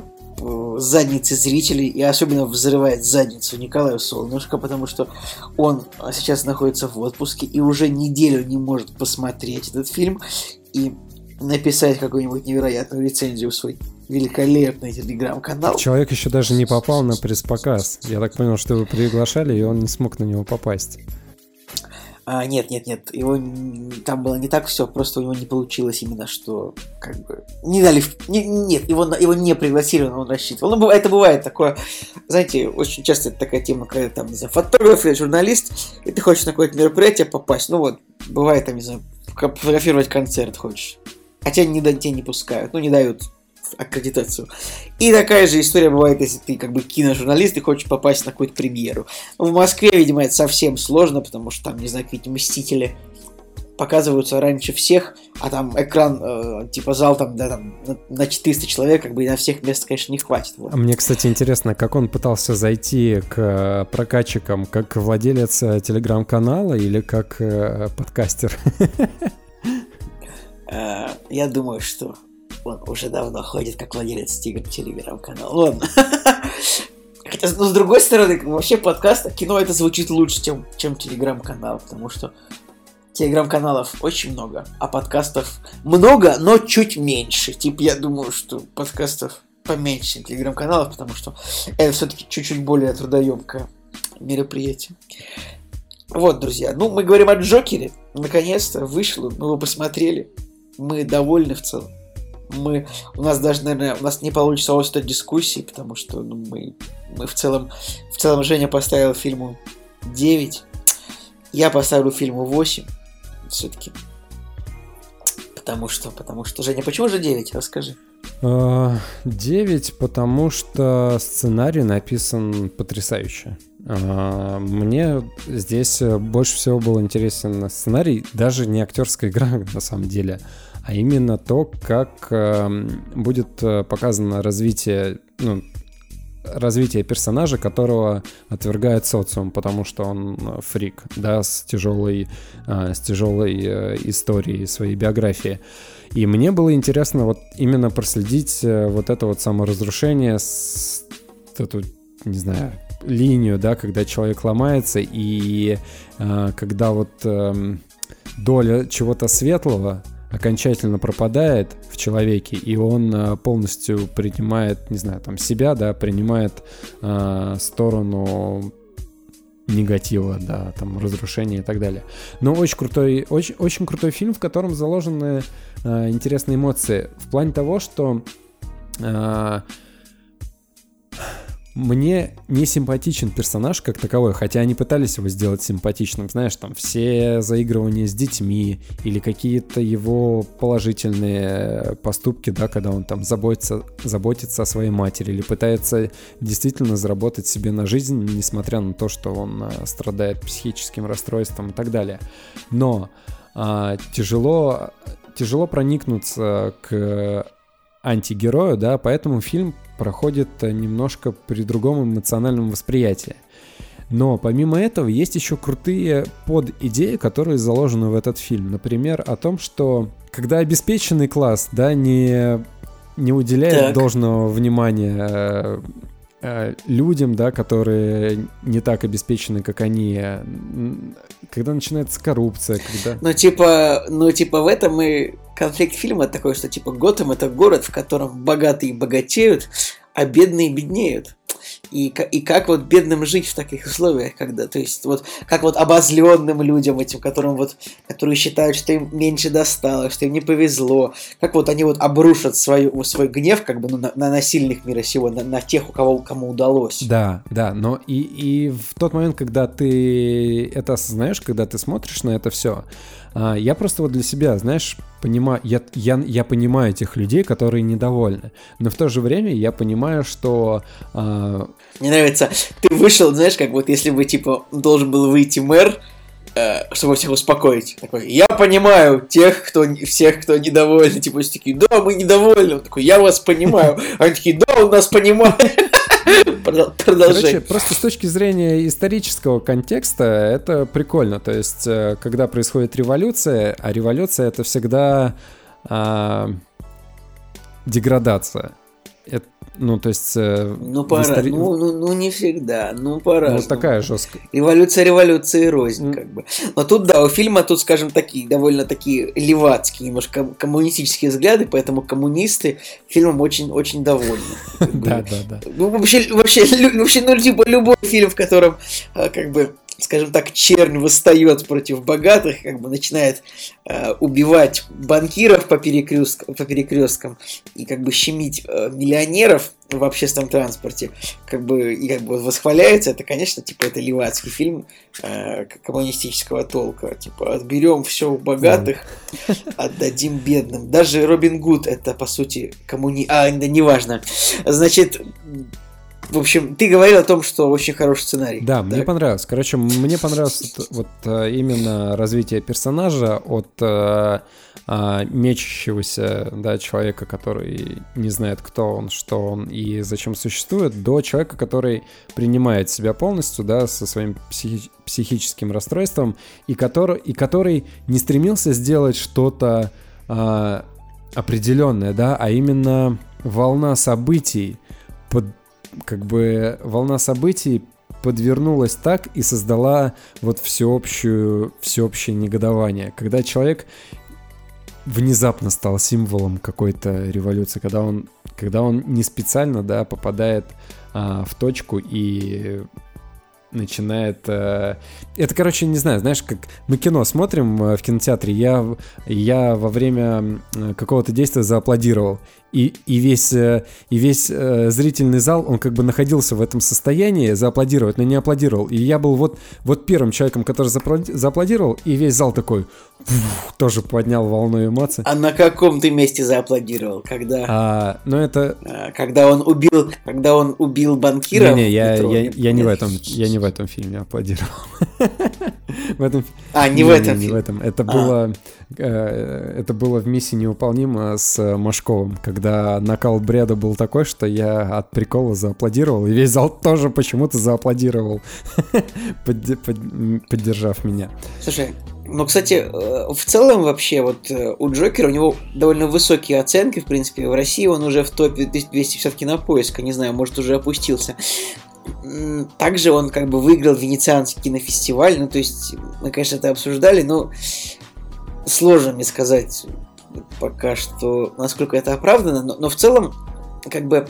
задницы зрителей и особенно взрывает задницу Николая Солнышко, потому что он а, сейчас находится в отпуске и уже неделю не может посмотреть этот фильм и написать какую-нибудь невероятную рецензию в свой великолепный телеграм-канал. Человек еще даже не попал на пресс-показ. Я так понял, что вы приглашали, и он не смог на него попасть. А, нет, нет, нет, его там было не так все, просто у него не получилось именно, что как бы не дали, не- нет, его его не пригласили, но он рассчитывал. Ну, это бывает такое, знаете, очень часто это такая тема, когда там, не знаю, фотограф или журналист, и ты хочешь на какое-то мероприятие попасть, ну вот, бывает там, не знаю, фотографировать концерт хочешь, а тебя не, тебя не пускают, ну не дают аккредитацию. И такая же история бывает, если ты как бы киножурналист и хочешь попасть на какую-то премьеру. В Москве, видимо, это совсем сложно, потому что там, не знаю, какие-то мстители показываются раньше всех, а там экран, э, типа зал там, да, там на, на 400 человек, как бы и на всех мест, конечно, не хватит. Вот. А мне, кстати, интересно, как он пытался зайти к э, прокатчикам, как владелец э, телеграм-канала или как э, подкастер? Э, я думаю, что он уже давно ходит как владелец телеграм-канала. Ладно. Хотя, ну, с другой стороны, вообще подкаст, кино это звучит лучше, чем, чем телеграм-канал, потому что телеграм-каналов очень много, а подкастов много, но чуть меньше. Типа, я думаю, что подкастов поменьше, телеграм-каналов, потому что это все-таки чуть-чуть более трудоемкое мероприятие. Вот, друзья, ну, мы говорим о Джокере. Наконец-то вышло, мы его посмотрели. Мы довольны в целом. Мы, у нас даже, наверное, у нас не получится этой дискуссии, потому что ну, мы, мы в целом, в целом Женя поставил фильму 9, я поставлю фильму 8 все-таки. Потому что, потому что, Женя, почему же 9? Расскажи. 9, а, потому что сценарий написан потрясающе. А, мне здесь больше всего был интересен сценарий, даже не актерская игра на самом деле, а именно то, как эм, будет э, показано развитие, ну, развитие персонажа, которого отвергает социум, потому что он э, фрик, да, с тяжелой, э, с тяжелой э, историей своей биографии. И мне было интересно вот именно проследить вот это вот саморазрушение, с, эту, не знаю, линию, да, когда человек ломается и когда вот эм, доля чего-то светлого окончательно пропадает в человеке, и он э, полностью принимает, не знаю, там себя, да, принимает э, сторону негатива, да, там разрушения и так далее. Но очень крутой, очень, очень крутой фильм, в котором заложены э, интересные эмоции в плане того, что э, мне не симпатичен персонаж как таковой, хотя они пытались его сделать симпатичным. Знаешь, там все заигрывания с детьми или какие-то его положительные поступки, да, когда он там заботится, заботится о своей матери или пытается действительно заработать себе на жизнь, несмотря на то, что он а, страдает психическим расстройством и так далее. Но а, тяжело, тяжело проникнуться к антигерою, да, поэтому фильм проходит э, немножко при другом эмоциональном восприятии. Но помимо этого есть еще крутые подидеи, которые заложены в этот фильм. Например, о том, что когда обеспеченный класс, да, не, не уделяет так. должного внимания э, людям, да, которые не так обеспечены, как они, когда начинается коррупция, когда... Ну, типа, ну, типа в этом и конфликт фильма такой, что типа Готэм это город, в котором богатые богатеют, а бедные беднеют. И, и как вот бедным жить в таких условиях, когда, то есть, вот, как вот обозленным людям этим, которым вот, которые считают, что им меньше досталось, что им не повезло, как вот они вот обрушат свою, свой гнев, как бы, ну, на, на насильных мира сего, на, на тех, у кого, кому удалось. Да, да, но и, и в тот момент, когда ты это осознаешь, когда ты смотришь на это все, а, я просто вот для себя, знаешь, понимаю, я, я, я понимаю этих людей, которые недовольны, но в то же время я понимаю, что... Э... Мне нравится, ты вышел, знаешь, как вот если бы, типа, должен был выйти мэр, э, чтобы всех успокоить. Такой, я понимаю тех, кто, всех, кто недоволен. Типа, все такие, да, мы недовольны. Он такой, я вас понимаю. Они такие, да, он нас понимает. Продолжай. Короче, просто с точки зрения исторического контекста это прикольно. То есть, э, когда происходит революция, а революция это всегда а, деградация. Это, ну, то есть... Э, ну, пора. Истори... Ну, ну, ну, не всегда. Ну, пора. Ну, такая жесткая. Революция, революция и рознь, mm. как бы. Но тут, да, у фильма тут, скажем, такие, довольно такие левацкие, немножко коммунистические взгляды, поэтому коммунисты фильмом очень-очень довольны. Да, да, да. Ну, вообще, вообще, вообще, ну, типа, любой фильм, в котором, а, как бы, скажем так, чернь восстает против богатых, как бы начинает э, убивать банкиров по, перекрестк, по перекресткам и как бы щемить э, миллионеров в общественном транспорте, как бы и как бы восхваляется, это, конечно, типа это левацкий фильм э, коммунистического толка, типа отберем все у богатых, отдадим бедным. Даже Робин Гуд это по сути коммуни... А, да неважно. Значит, в общем, ты говорил о том, что очень хороший сценарий. Да, так? мне понравилось. Короче, мне понравилось вот именно развитие персонажа от а, мечущегося да, человека, который не знает, кто он, что он и зачем существует, до человека, который принимает себя полностью, да, со своим психи- психическим расстройством, и который, и который не стремился сделать что-то а, определенное, да, а именно волна событий, под, как бы волна событий подвернулась так и создала вот всеобщую, всеобщее негодование. Когда человек внезапно стал символом какой-то революции, когда он, когда он не специально, да, попадает а, в точку и начинает... Э, это, короче, не знаю, знаешь, как мы кино смотрим э, в кинотеатре, я, я во время какого-то действия зааплодировал, и, и весь, э, и весь э, зрительный зал, он как бы находился в этом состоянии зааплодировать, но не аплодировал. И я был вот, вот первым человеком, который зааплодировал, и весь зал такой тоже поднял волну эмоций. А на каком ты месте зааплодировал? Когда? А, ну это... А, когда он убил, когда он убил банкира? Не, не, я, метро, я, я, не в этом, я не в этом фильме аплодировал. в этом... А, не, в этом Не в этом. Это а. было... Э, это было в «Миссии невыполнима» с Машковым, когда накал бреда был такой, что я от прикола зааплодировал, и весь зал тоже почему-то зааплодировал, поддержав меня. Слушай, ну, кстати, э, в целом вообще вот э, у Джокера у него довольно высокие оценки, в принципе, в России он уже в топе 250 кинопоиска, не знаю, может уже опустился. Также он как бы выиграл Венецианский кинофестиваль, ну то есть мы, конечно, это обсуждали, но сложно мне сказать пока что, насколько это оправдано, но, но в целом, как бы,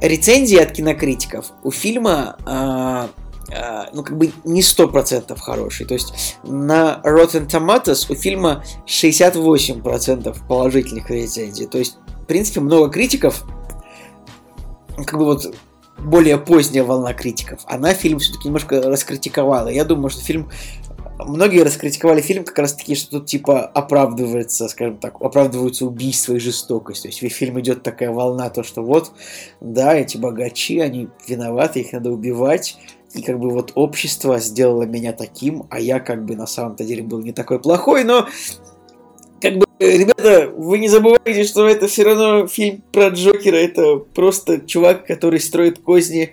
рецензии от кинокритиков у фильма а, а, ну, как бы не сто процентов хороший. То есть на Rotten Tomatoes у фильма 68% положительных рецензий. То есть, в принципе, много критиков, как бы вот более поздняя волна критиков, она фильм все-таки немножко раскритиковала. Я думаю, что фильм многие раскритиковали фильм как раз таки, что тут типа оправдывается, скажем так, оправдываются убийства и жестокость. То есть в фильм идет такая волна, то что вот, да, эти богачи, они виноваты, их надо убивать. И как бы вот общество сделало меня таким, а я как бы на самом-то деле был не такой плохой, но как бы, ребята, вы не забывайте, что это все равно фильм про Джокера, это просто чувак, который строит козни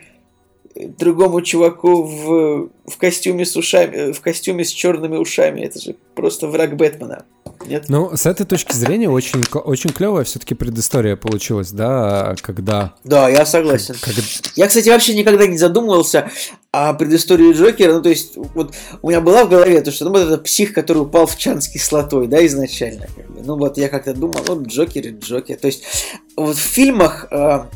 другому чуваку в, в костюме с ушами, в костюме с черными ушами. Это же просто враг Бэтмена. Нет? Ну, с этой точки зрения очень, очень клевая все-таки предыстория получилась, да, когда... Да, я согласен. Как... Я, кстати, вообще никогда не задумывался о предыстории Джокера. Ну, то есть, вот у меня была в голове то, что ну, вот это псих, который упал в чан с кислотой, да, изначально. Ну, вот я как-то думал, ну, Джокер и Джокер. То есть, вот в фильмах э, а,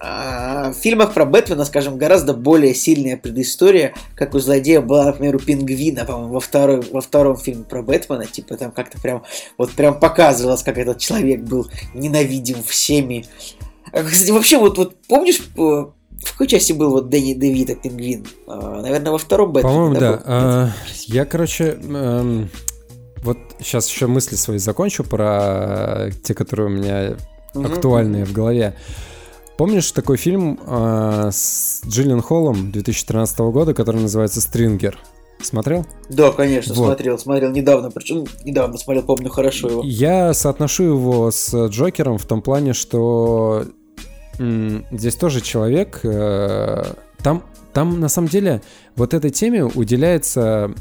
в фильмах про Бэтмена, скажем, гораздо более сильная предыстория, как у злодея была, например, у Пингвина, по-моему, во, второй, во втором фильме про Бэтмена, типа там как-то прям, вот прям показывалось, как этот человек был ненавидим всеми. А, кстати, вообще, вот, вот помнишь, в какой части был вот Дэнни Девита Пингвин? А, наверное, во втором Бэтмене. По-моему, да. да. А, я, короче, эм, вот сейчас еще мысли свои закончу про те, которые у меня угу. актуальные в голове. Помнишь такой фильм э, с Джиллиан Холлом 2013 года, который называется «Стрингер»? Смотрел? Да, конечно, вот. смотрел, смотрел недавно, причем недавно смотрел, помню хорошо его. Я соотношу его с Джокером в том плане, что м- здесь тоже человек, э, там, там на самом деле вот этой теме уделяется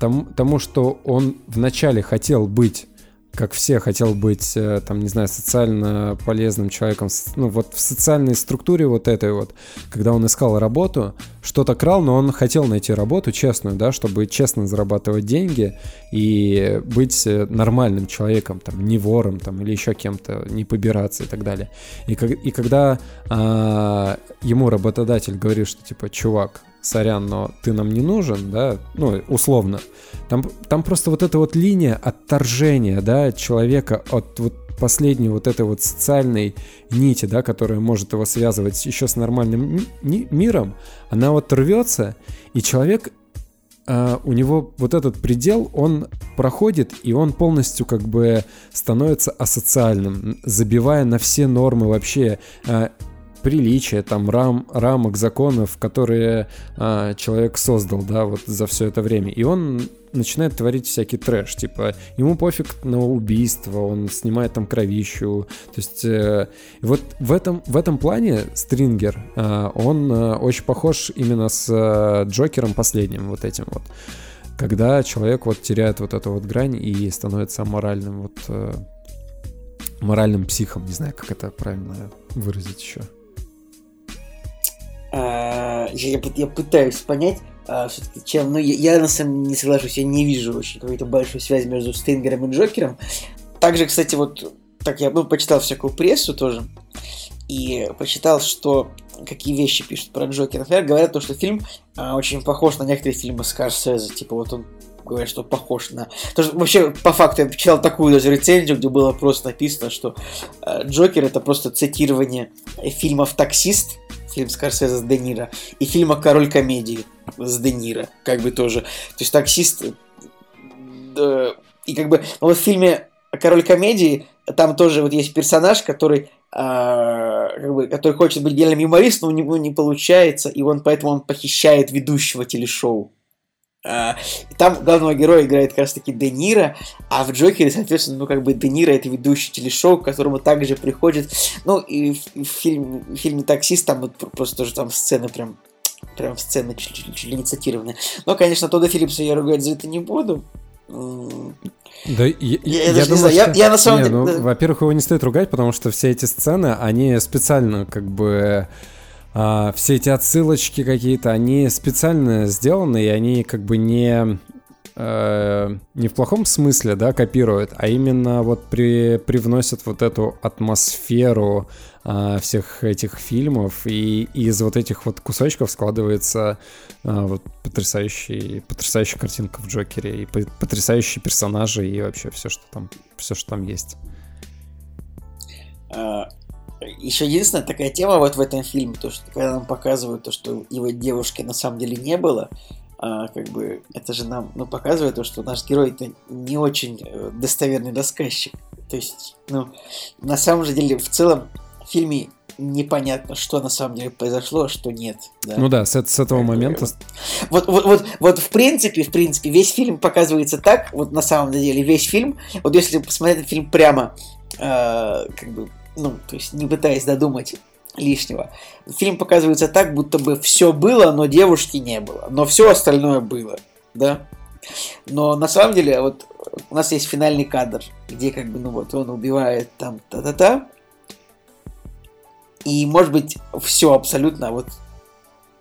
тому, тому, что он вначале хотел быть как все, хотел быть, э, там, не знаю, социально полезным человеком, ну, вот в социальной структуре вот этой вот, когда он искал работу, что-то крал, но он хотел найти работу честную, да, чтобы честно зарабатывать деньги и быть э, нормальным человеком, там, не вором, там, или еще кем-то, не побираться и так далее. И, и когда а, ему работодатель говорит, что, типа, чувак, сорян, но ты нам не нужен, да, ну, условно. Там, там просто вот эта вот линия отторжения, да, человека от вот последней вот этой вот социальной нити, да, которая может его связывать еще с нормальным ми- миром, она вот рвется, и человек Uh, у него вот этот предел, он проходит, и он полностью как бы становится асоциальным, забивая на все нормы вообще. Uh, приличия, там рам, рамок, законов, которые а, человек создал, да, вот за все это время. И он начинает творить всякий трэш, типа ему пофиг на убийство, он снимает там кровищу, то есть э, вот в этом в этом плане Стрингер э, он э, очень похож именно с э, Джокером последним вот этим вот, когда человек вот теряет вот эту вот грань и становится моральным вот э, моральным психом, не знаю, как это правильно выразить еще. А, я, я пытаюсь понять, а, все-таки чем, ну, я, я на самом деле не соглашусь, я не вижу очень какой-то большой связи между Стрингером и Джокером. Также, кстати, вот так я ну, почитал всякую прессу тоже, и почитал, что какие вещи пишут про Джокера. Например, говорят то, что фильм а, очень похож на некоторые фильмы Скорсезе, типа вот он говорят, что похож на... То, что, вообще, по факту, я читал такую даже рецензию, где было просто написано, что э, Джокер это просто цитирование фильмов «Таксист», фильм Скорсезе с Де Ниро, и фильма «Король комедии» с Де Ниро, как бы тоже. То есть «Таксист» э, и как бы ну, вот в фильме «Король комедии» там тоже вот есть персонаж, который Uh, как бы, который хочет быть гениальным юмористом, но у него не получается, и он поэтому он похищает ведущего телешоу. Uh, там главного героя играет как раз таки Де Ниро, а в Джокере, соответственно, ну как бы Де Ниро это ведущий телешоу, к которому также приходит, ну и в, в, фильм, в фильме «Таксист» там вот просто тоже там сцены прям прям сцены чуть, чуть, чуть ли не цитированные. Но, конечно, Тодда Филлипса я ругать за это не буду. Да, я, я, я, я думаю, знаю, что... я, я на самом не, деле... Ну. Во-первых, его не стоит ругать, потому что все эти сцены, они специально как бы а, все эти отсылочки какие-то, они специально сделаны, и они как бы не, э, не в плохом смысле, да, копируют, а именно вот при, привносят вот эту атмосферу э, всех этих фильмов, и, и из вот этих вот кусочков складывается э, вот потрясающий, потрясающая картинка в Джокере, и потрясающие персонажи, и вообще все, что там, все, что там есть. Еще единственная такая тема вот в этом фильме, то, что когда нам показывают то, что его девушки на самом деле не было, а, как бы это же нам ну, показывает то, что наш герой это не очень э, достоверный рассказчик. То есть, ну, на самом же деле, в целом, в фильме непонятно, что на самом деле произошло, а что нет. Да? Ну да, с, с этого как момента. Вот, вот, вот, вот в принципе, в принципе, весь фильм показывается так, вот на самом деле, весь фильм, вот если посмотреть фильм прямо, э, как бы ну, то есть не пытаясь додумать лишнего. Фильм показывается так, будто бы все было, но девушки не было. Но все остальное было, да? Но на самом деле, вот у нас есть финальный кадр, где как бы, ну вот, он убивает там та-та-та. И, может быть, все абсолютно, вот,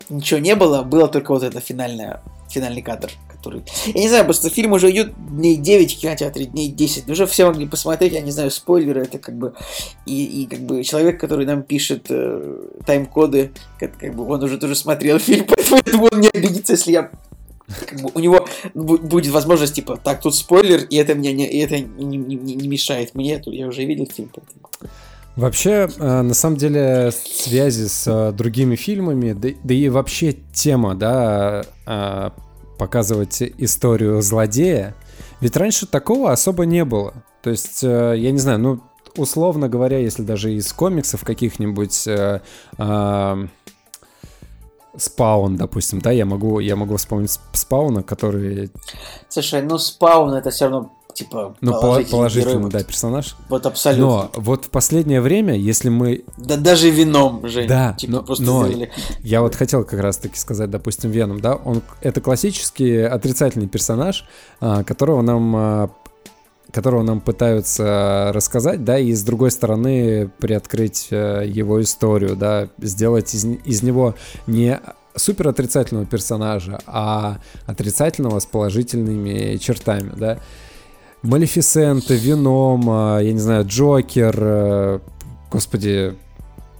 ничего не было, было только вот это финальное, финальный кадр, который... Я не знаю, просто фильм уже идет дней 9 в кинотеатре, дней 10. Уже все могли посмотреть, я не знаю, спойлеры, это как бы... И, и как бы человек, который нам пишет э, тайм-коды, как, как бы он уже тоже смотрел фильм, поэтому он не обидится, если я как бы у него будет возможность, типа, так, тут спойлер, и это мне не, и это не, не, не мешает мне, я уже видел фильм, поэтому... Вообще, э, на самом деле, связи с э, другими фильмами, да, да и вообще тема, да, э, показывать историю злодея. Ведь раньше такого особо не было. То есть, э, я не знаю, ну, условно говоря, если даже из комиксов каких-нибудь э, э, Спаун, допустим, да, я могу, я могу вспомнить Спауна, который... Слушай, ну Спаун это все равно типа ну, положительный, положительный герой, да, персонаж. Вот абсолютно. Но вот в последнее время, если мы... Да даже Веном, Жень. Да, типа, но, просто но сделали... я вот хотел как раз-таки сказать, допустим, Веном, да, он это классический отрицательный персонаж, а, которого нам а, которого нам пытаются рассказать, да, и с другой стороны приоткрыть э, его историю, да, сделать из, из него не супер отрицательного персонажа, а отрицательного с положительными чертами, да. Малефисента, Веном, я не знаю, Джокер, э, господи,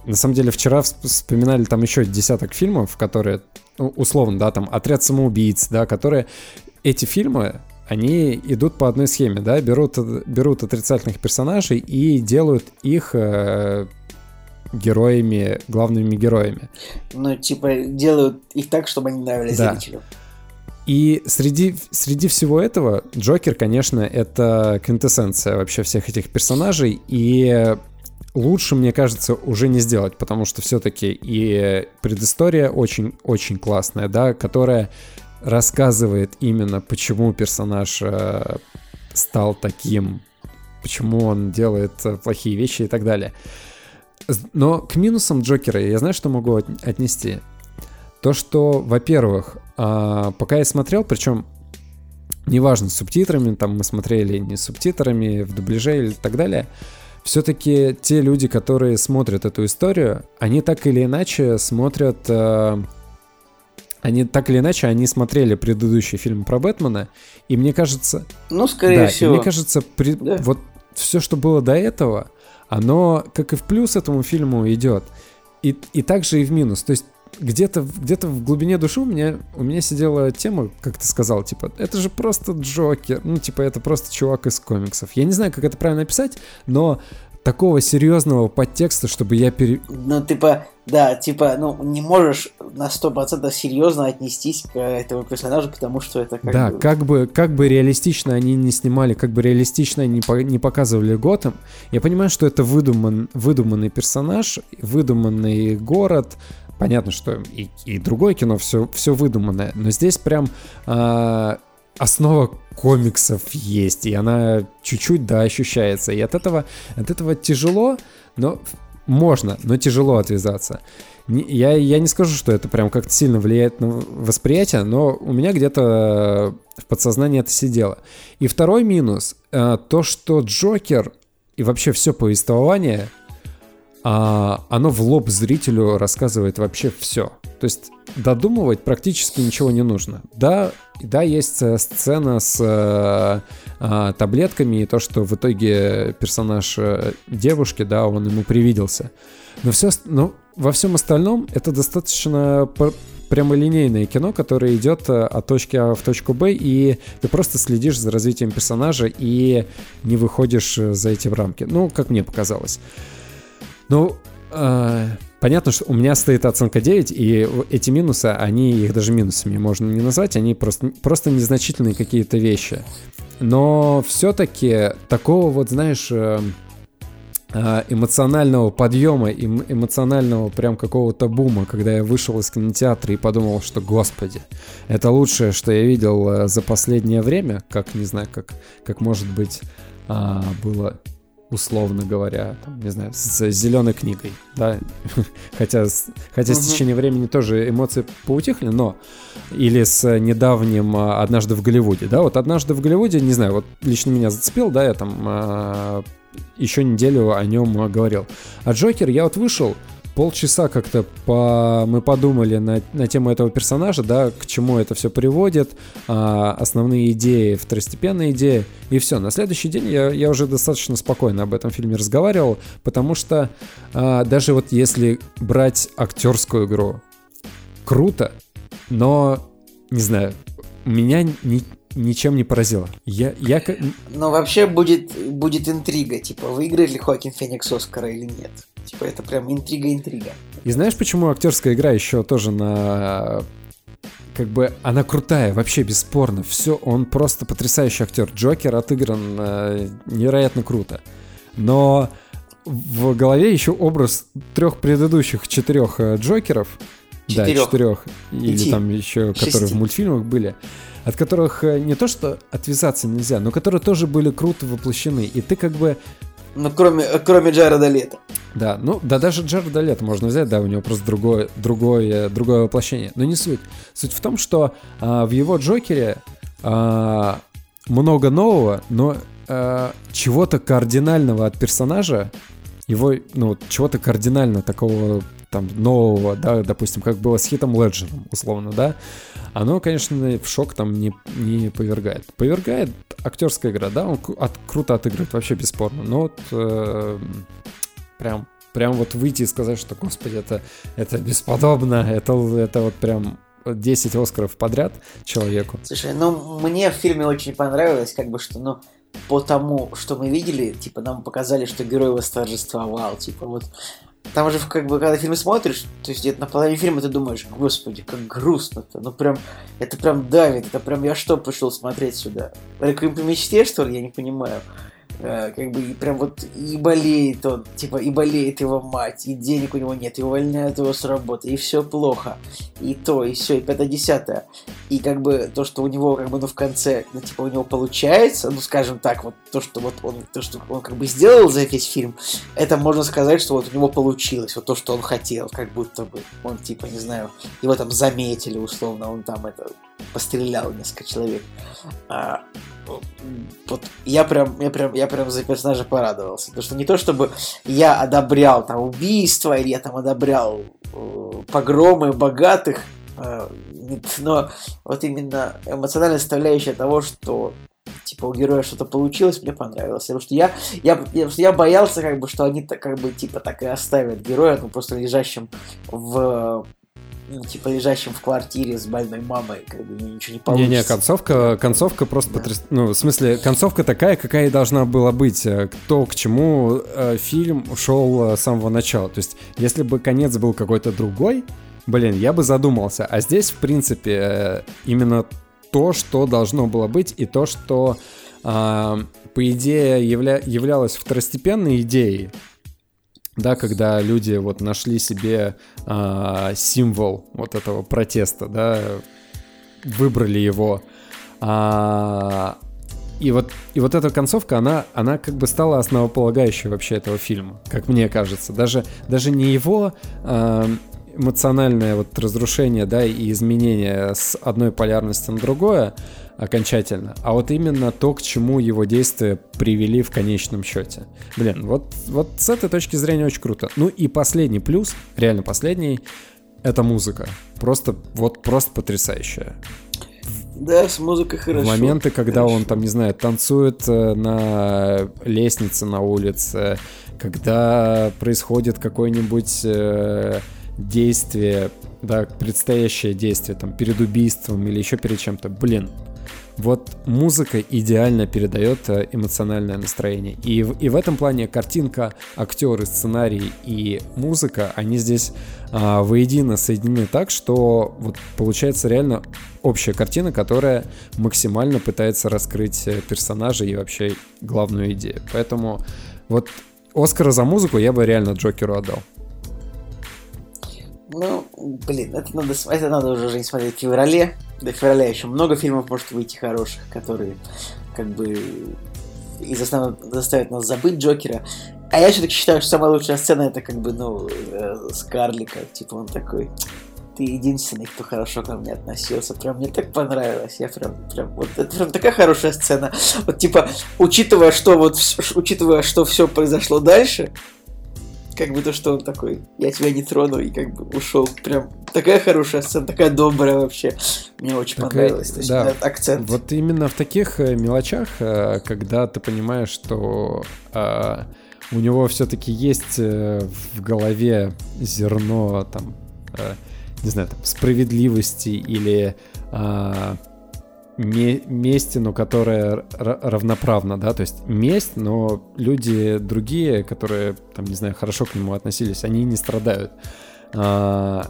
на самом деле вчера вспоминали там еще десяток фильмов, которые, ну, условно, да, там «Отряд самоубийц», да, которые, эти фильмы, они идут по одной схеме, да, берут, берут отрицательных персонажей и делают их э, героями, главными героями. Ну, типа, делают их так, чтобы они нравились да. зрителю. И среди, среди всего этого Джокер, конечно, это квинтэссенция вообще всех этих персонажей. И лучше, мне кажется, уже не сделать, потому что все-таки и предыстория очень-очень классная, да, которая рассказывает именно, почему персонаж э, стал таким, почему он делает э, плохие вещи и так далее. Но к минусам Джокера я знаю, что могу отнести. То, что, во-первых, а, пока я смотрел, причем неважно, с субтитрами, там мы смотрели не с субтитрами, в дубляже и так далее, все-таки те люди, которые смотрят эту историю, они так или иначе смотрят... Э, они так или иначе, они смотрели предыдущий фильм про Бэтмена, и мне кажется... Ну, скорее да, всего. мне кажется, при, да. вот все, что было до этого, оно, как и в плюс этому фильму, идет. И, и также и в минус. То есть где-то где в глубине души у меня, у меня сидела тема, как ты сказал, типа, это же просто Джокер, ну, типа, это просто чувак из комиксов. Я не знаю, как это правильно написать, но такого серьезного подтекста, чтобы я пере... Ну, типа, да, типа, ну, не можешь на 100% серьезно отнестись к этому персонажу, потому что это как Да, бы... как бы, как бы реалистично они не снимали, как бы реалистично они по, не показывали Готэм, я понимаю, что это выдуман, выдуманный персонаж, выдуманный город, Понятно, что и, и другое кино все, все выдуманное, но здесь прям э, основа комиксов есть, и она чуть-чуть, да, ощущается. И от этого, от этого тяжело, но можно, но тяжело отвязаться. Я, я не скажу, что это прям как-то сильно влияет на восприятие, но у меня где-то в подсознании это сидело. И второй минус, э, то, что Джокер и вообще все повествование а оно в лоб зрителю рассказывает вообще все. То есть додумывать практически ничего не нужно. Да, да, есть э, сцена с э, э, таблетками и то, что в итоге персонаж э, девушки, да, он ему привиделся. Но все, но во всем остальном это достаточно прямолинейное кино, которое идет э, от точки А в точку Б, и ты просто следишь за развитием персонажа и не выходишь за эти рамки. Ну, как мне показалось. Ну, э, понятно, что у меня стоит оценка 9, и эти минусы, они их даже минусами можно не назвать, они просто, просто незначительные какие-то вещи. Но все-таки такого вот, знаешь, э, э, эмоционального подъема, эмоционального прям какого-то бума, когда я вышел из кинотеатра и подумал, что, господи, это лучшее, что я видел э, за последнее время, как, не знаю, как, как может быть, а, было условно говоря, там, не знаю, с зеленой книгой, да, хотя, хотя угу. с течением времени тоже эмоции поутихли, но или с недавним а, «Однажды в Голливуде», да, вот «Однажды в Голливуде», не знаю, вот лично меня зацепил, да, я там а, еще неделю о нем говорил. А «Джокер» я вот вышел, полчаса как-то по... мы подумали на, на тему этого персонажа, да, к чему это все приводит, а, основные идеи, второстепенные идеи, и все. На следующий день я, я уже достаточно спокойно об этом фильме разговаривал, потому что а, даже вот если брать актерскую игру, круто, но, не знаю, меня не, ничем не поразило. Я, я... Но вообще будет, будет интрига, типа, выиграет ли Хоакин Феникс Оскара или нет. Типа это прям интрига-интрига. И знаешь, почему актерская игра еще тоже на как бы она крутая, вообще бесспорно. Все, он просто потрясающий актер. Джокер отыгран э, невероятно круто. Но в голове еще образ трех предыдущих четырех э, Джокеров. Четырех. Да, четырех. Или Пяти. там еще, Шести. которые в мультфильмах были. От которых э, не то что отвязаться нельзя, но которые тоже были круто воплощены. И ты как бы ну, кроме, кроме Джареда Лето. Да, ну, да даже Джареда Лето можно взять, да, у него просто другое, другое, другое воплощение. Но не суть. Суть в том, что а, в его Джокере а, много нового, но а, чего-то кардинального от персонажа, его, ну, чего-то кардинально такого там нового, да, допустим, как было с Хитом Леджером, условно, да, оно, конечно, в шок там не, не повергает. Повергает актерская игра, да, он от, круто отыгрывает, вообще бесспорно, но вот э, прям, прям вот выйти и сказать, что, господи, это, это бесподобно, это, это вот прям 10 Оскаров подряд человеку. Слушай, ну, мне в фильме очень понравилось, как бы, что, ну, по тому, что мы видели, типа, нам показали, что герой восторжествовал, типа, вот там же, как бы, когда фильм смотришь, то есть где-то на половине фильма ты думаешь, господи, как грустно-то. Ну прям, это прям давит, это прям я что пришел смотреть сюда? Реквием по мечте, что ли? Я не понимаю. Э, как бы прям вот и болеет он, типа и болеет его мать, и денег у него нет, и увольняют его с работы, и все плохо, и то, и все, и пятое-десятое. И как бы то, что у него как бы ну в конце, ну типа у него получается, ну скажем так, вот то, что вот он, то, что он как бы сделал за весь фильм, это можно сказать, что вот у него получилось, вот то, что он хотел, как будто бы он типа, не знаю, его там заметили условно, он там это пострелял несколько человек. А, вот я прям, я прям, я прям за персонажа порадовался. Потому что не то, чтобы я одобрял там убийства, или я там одобрял э, погромы богатых, э, но вот именно эмоциональная составляющая того, что типа у героя что-то получилось, мне понравилось. Потому что я, я, я, я боялся, как бы, что они так, как бы, типа, так и оставят героя, ну, просто лежащим в ну, типа лежащим в квартире с больной мамой, как бы ничего не получится. Не-не, концовка, концовка просто да. потряс... Ну, в смысле, концовка такая, какая и должна была быть. Э, то, к чему э, фильм шел э, с самого начала. То есть, если бы конец был какой-то другой, блин, я бы задумался. А здесь, в принципе, э, именно то, что должно было быть, и то, что, э, по идее, явля... являлось второстепенной идеей да, когда люди вот нашли себе э, символ вот этого протеста, да, выбрали его. А, и вот, и вот эта концовка, она, она как бы стала основополагающей вообще этого фильма, как мне кажется. Даже, даже не его э, эмоциональное вот разрушение, да, и изменение с одной полярности на другое, окончательно, а вот именно то, к чему его действия привели в конечном счете. Блин, вот, вот с этой точки зрения очень круто. Ну и последний плюс, реально последний, это музыка. Просто, вот просто потрясающая. Да, с музыкой хорошо. Моменты, когда хорошо. он там, не знаю, танцует э, на лестнице на улице, когда происходит какое-нибудь э, действие, да, предстоящее действие, там, перед убийством или еще перед чем-то. Блин, вот музыка идеально передает э, эмоциональное настроение. И и в этом плане картинка, актеры, сценарий и музыка, они здесь а, воедино соединены так, что вот получается реально общая картина, которая максимально пытается раскрыть э, персонажа и вообще главную идею. Поэтому вот Оскара за музыку я бы реально Джокеру отдал. Ну, блин, это надо, это надо уже не смотреть в феврале. До февраля еще много фильмов может выйти хороших, которые как бы и заставят, заставят нас забыть Джокера. А я все-таки считаю, что самая лучшая сцена это как бы, ну, э, с Карлика. Типа он такой, ты единственный, кто хорошо ко мне относился. Прям мне так понравилось. Я прям, прям, вот это прям такая хорошая сцена. Вот типа, учитывая, что вот, учитывая, что все произошло дальше, как бы то, что он такой, я тебя не трону, и как бы ушел. Прям такая хорошая сцена, такая добрая вообще. Мне очень такая, понравилось. То есть, да, акцент. Вот именно в таких э, мелочах, э, когда ты понимаешь, что а, у него все-таки есть э, в голове зерно там, не знаю, там, справедливости или а, месть, но которая равноправна, да, то есть месть, но люди другие, которые, там, не знаю, хорошо к нему относились, они не страдают. А,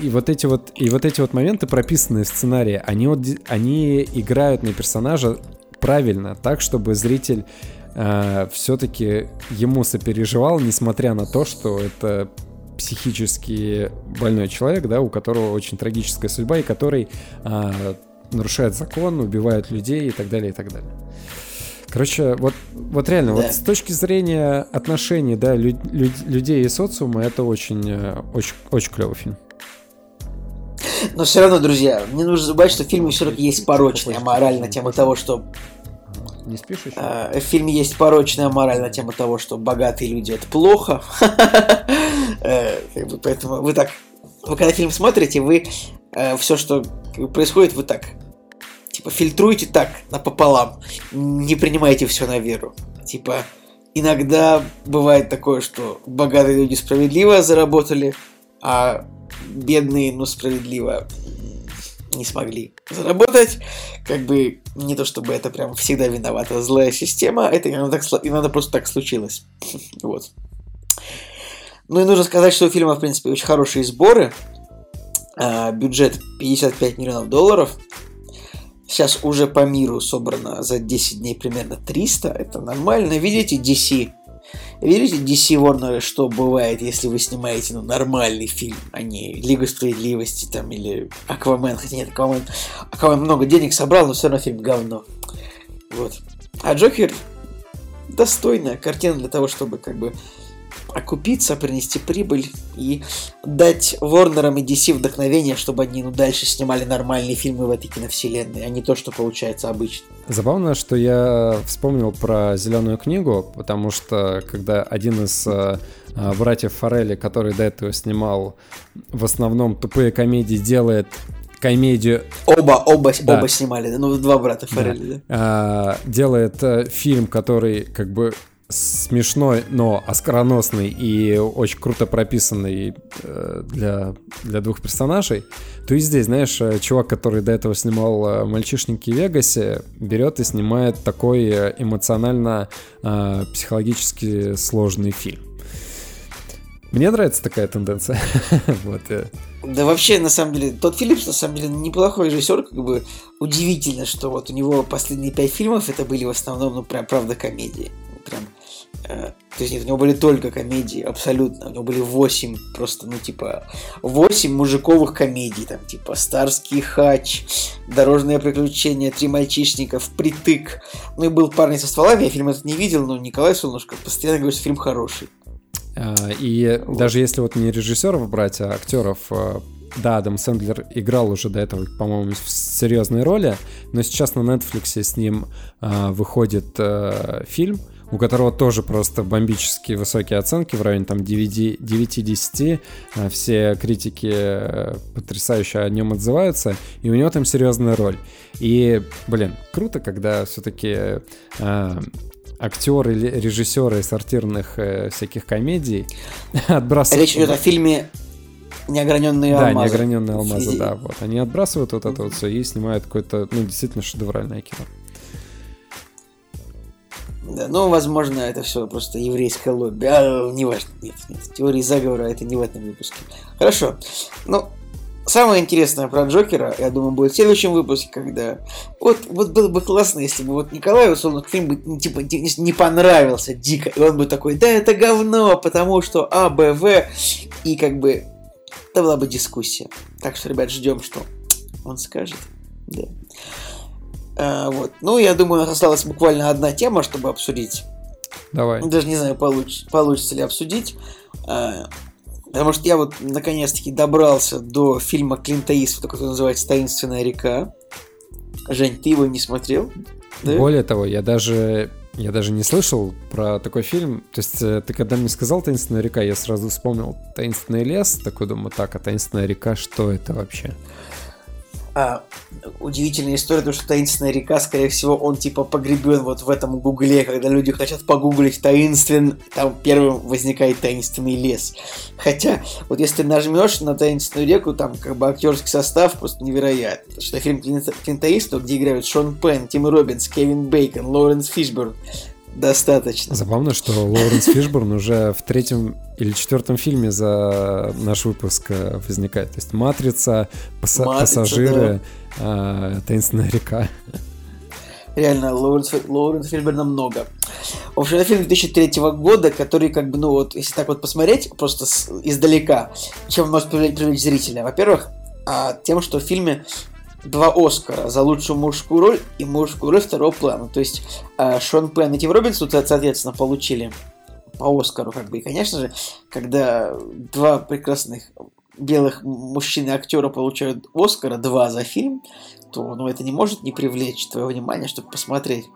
и вот эти вот, и вот эти вот моменты, прописанные в сценарии, они, вот, они играют на персонажа правильно, так, чтобы зритель э, все-таки ему сопереживал, несмотря на то, что это психически больной человек, да, у которого очень трагическая судьба, и который э, нарушает закон, убивает людей и так далее, и так далее. Короче, вот, вот реально, да. вот с точки зрения отношений, да, лю- лю- людей и социума, это очень, э, очень, очень клевый фильм. Но все равно, друзья, не нужно забывать, что в фильме все-таки есть порочная мораль на тему того, что не спишь еще? в фильме есть порочная мораль на тему того, что богатые люди это плохо. Э, поэтому вы так, вы когда фильм смотрите, вы э, все, что происходит, вы так типа фильтруйте так напополам, не принимайте все на веру. Типа иногда бывает такое, что богатые люди справедливо заработали, а бедные, ну, справедливо не смогли заработать. Как бы не то чтобы это прям всегда виновата злая система, это иногда, так, иногда просто так случилось. вот. Ну и нужно сказать, что у фильма, в принципе, очень хорошие сборы. А, бюджет 55 миллионов долларов. Сейчас уже по миру собрано за 10 дней примерно 300. Это нормально. Видите, DC. Видите, DC Warner, что бывает, если вы снимаете ну, нормальный фильм, а не Лигу Справедливости там или Аквамен. Хотя нет, Аквамен, Аквамен много денег собрал, но все равно фильм говно. Вот. А Джокер достойная картина для того, чтобы как бы окупиться, принести прибыль и дать Ворнерам и DC вдохновение, чтобы они ну, дальше снимали нормальные фильмы в этой киновселенной, а не то, что получается обычно. Забавно, что я вспомнил про зеленую книгу, потому что когда один из э, э братьев Форелли, который до этого снимал в основном тупые комедии, делает комедию. Оба, оба, да. оба снимали, ну два брата Форелли, да. да. А, делает э, фильм, который как бы смешной, но оскароносный и очень круто прописанный э, для, для двух персонажей, то и здесь, знаешь, э, чувак, который до этого снимал э, «Мальчишники в Вегасе», берет и снимает такой эмоционально психологически сложный фильм. Мне нравится такая тенденция. вот. Да вообще, на самом деле, тот Филлипс, на самом деле, неплохой режиссер, как бы удивительно, что вот у него последние пять фильмов это были в основном, ну, прям, правда, комедии. Э, то есть нет, у него были только комедии, абсолютно. У него были 8, просто, ну, типа, 8 мужиковых комедий, там, типа, Старский хач, Дорожное приключение, Три мальчишника, Впритык. Ну и был парень со стволами, я фильм этот не видел, но Николай Солнышко постоянно говорит, что фильм хороший. А, и вот. даже если вот не режиссеров брать, а актеров, э, да, Адам Сэндлер играл уже до этого, по-моему, в серьезной роли, но сейчас на Netflix с ним э, выходит э, фильм, у которого тоже просто бомбические высокие оценки в районе там 9-10. А, все критики э, потрясающе о нем отзываются, и у него там серьезная роль. И, блин, круто, когда все-таки а, актеры или режиссеры сортирных э, всяких комедий отбрасывают... Речь идет о фильме Неограненные алмазы. Да, неограненные алмазы, да. Вот. Они отбрасывают вот это вот все и снимают какое-то, ну, действительно шедевральное кино. Да, ну, возможно, это все просто еврейское лобби. А, неважно. Нет, нет. Теории заговора это не в этом выпуске. Хорошо. Ну, самое интересное про Джокера, я думаю, будет в следующем выпуске, когда... Вот, вот было бы классно, если бы вот Николаю, условно, фильм бы, ну, типа, не понравился дико, и он бы такой, да, это говно, потому что А, Б, В, и как бы... Это была бы дискуссия. Так что, ребят, ждем, что он скажет. Да. А, вот. Ну, я думаю, у нас осталась буквально одна тема, чтобы обсудить. Давай. Даже не знаю, получ, получится ли обсудить. А, потому что я вот наконец-таки добрался до фильма Клинта Иствуда, который называется «Таинственная река». Жень, ты его не смотрел? Да? Более того, я даже я даже не слышал про такой фильм. То есть э, ты когда мне сказал «Таинственная река», я сразу вспомнил «Таинственный лес». Такой думаю, так, а «Таинственная река» что это вообще? А, удивительная история, потому что таинственная река, скорее всего, он типа погребен вот в этом гугле, когда люди хотят погуглить таинствен, там первым возникает таинственный лес. Хотя, вот если нажмешь на таинственную реку, там как бы актерский состав просто невероятный. Потому что фильм Клинта Иствуда, где играют Шон Пен, Тим Робинс, Кевин Бейкон, Лоуренс Фишберн, Достаточно. Забавно, что Лоуренс Фишборн уже в третьем или четвертом фильме за наш выпуск э, возникает. То есть «Матрица», пас- Матрица «Пассажиры», да. э, «Таинственная река». Реально, Лоуренс, Лоуренс Фишберна много. В общем, это фильм 2003 года, который, как бы, ну вот, если так вот посмотреть, просто с, издалека, чем может привлечь, привлечь зрителя. Во-первых, а, тем, что в фильме два Оскара за лучшую мужскую роль и мужскую роль второго плана. То есть э, Шон Пен и Тим Робинс тут, соответственно, получили по Оскару, как бы. И, конечно же, когда два прекрасных белых мужчины-актера получают Оскара, два за фильм, то ну, это не может не привлечь твое внимание, чтобы посмотреть.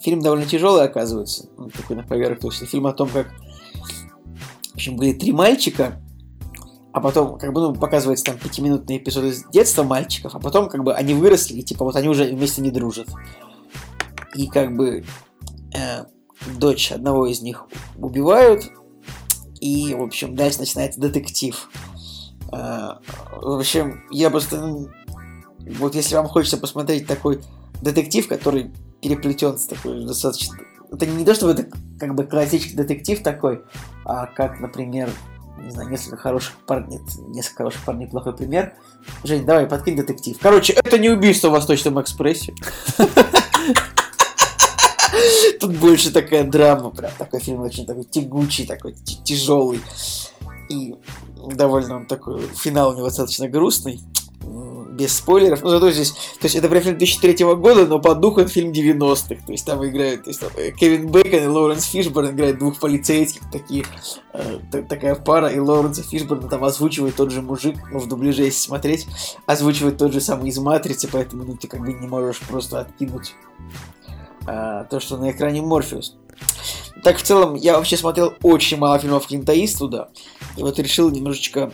Фильм довольно тяжелый, оказывается. Он такой на поверхности. Фильм о том, как в общем, были три мальчика, а потом, как бы, ну, показывается там пятиминутные эпизоды с детства мальчиков, а потом, как бы, они выросли, и, типа, вот они уже вместе не дружат. И, как бы, э, дочь одного из них убивают, и, в общем, дальше начинается детектив. Э, в общем, я просто, ну, вот если вам хочется посмотреть такой детектив, который переплетен с такой достаточно... Это не то, чтобы это как бы классический детектив такой, а как, например, не знаю, несколько хороших парней, несколько хороших парней, плохой пример. Жень, давай, подкинь детектив. Короче, это не убийство в Восточном экспрессе. Тут больше такая драма, прям такой фильм очень такой тягучий, такой тяжелый. И довольно он такой, финал у него достаточно грустный без спойлеров. Но зато здесь, то есть это прям фильм 2003 года, но по духу это фильм 90-х. То есть там играют, то есть там э, Кевин Бейкон и Лоуренс Фишборн играют двух полицейских, такие, э, такая пара, и Лоуренса Фишборна там озвучивает тот же мужик, ну в дубляже если смотреть, озвучивает тот же самый из Матрицы, поэтому ну ты как бы не можешь просто откинуть э, то, что на экране Морфеус. Так, в целом, я вообще смотрел очень мало фильмов Клинта Иствуда, и вот решил немножечко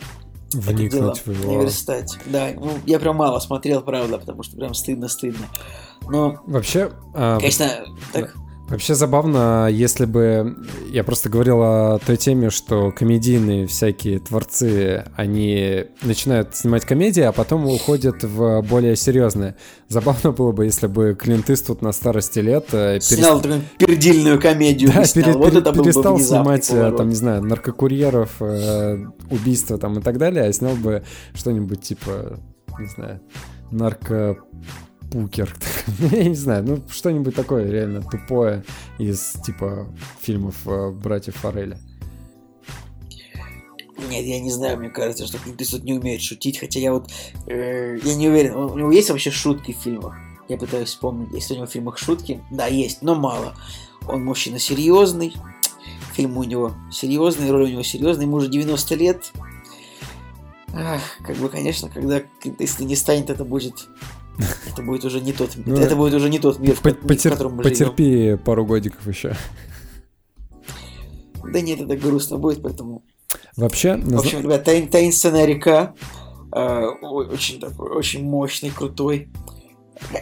Вникнуть в его... Наверстать. Да, ну, я прям мало смотрел, правда, потому что прям стыдно-стыдно. Но... Вообще... А... Конечно, так... Вообще забавно, если бы я просто говорил о той теме, что комедийные всякие творцы, они начинают снимать комедии, а потом уходят в более серьезные. Забавно было бы, если бы Клинт Иствуд на старости лет э, снял такую пердильную комедию. Да, пере, вот пере, это перестал бы снимать, э, поворот. там, не знаю, наркокурьеров, э, убийства там и так далее, а снял бы что-нибудь типа, не знаю, нарко Пукер. Я не знаю, ну что-нибудь такое реально тупое из типа фильмов э, братьев Форели. Нет, я не знаю, мне кажется, что Клинт не умеет шутить, хотя я вот, э, я не уверен, у него есть вообще шутки в фильмах? Я пытаюсь вспомнить, есть у него в фильмах шутки? Да, есть, но мало. Он мужчина серьезный, фильм у него серьезный, роль у него серьезная, ему уже 90 лет. Ах, как бы, конечно, когда Клинт не станет, это будет это будет уже не тот, ну, это будет уже не тот мир, по потер, в котором мы Потерпи живем. пару годиков еще. Да нет, это грустно будет, поэтому... Вообще... В общем, ребят, таин, таинственная река, э, очень такой, очень мощный, крутой.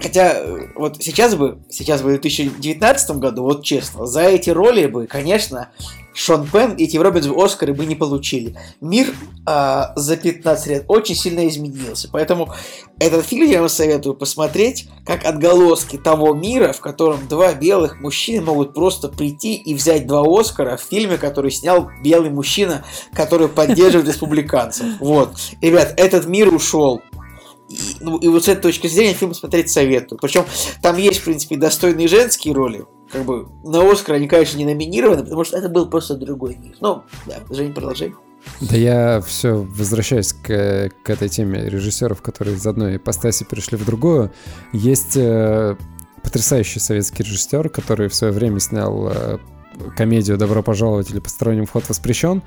Хотя, э, вот сейчас бы, сейчас бы в 2019 году, вот честно, за эти роли бы, конечно, Шон Пен и Тим Робинс Оскары бы не получили. Мир а, за 15 лет очень сильно изменился. Поэтому этот фильм я вам советую посмотреть как отголоски того мира, в котором два белых мужчины могут просто прийти и взять два Оскара в фильме, который снял белый мужчина, который поддерживает республиканцев. Вот. Ребят, этот мир ушел. И, ну, и вот с этой точки зрения фильм смотреть советую. Причем там есть, в принципе, достойные женские роли как бы на Оскар они, конечно, не номинированы, потому что это был просто другой мир. Ну, да, Жень, продолжай. Да я все возвращаюсь к, к этой теме режиссеров, которые из одной ипостаси перешли в другую. Есть э, потрясающий советский режиссер, который в свое время снял э, комедию «Добро пожаловать» или «Посторонним вход воспрещен».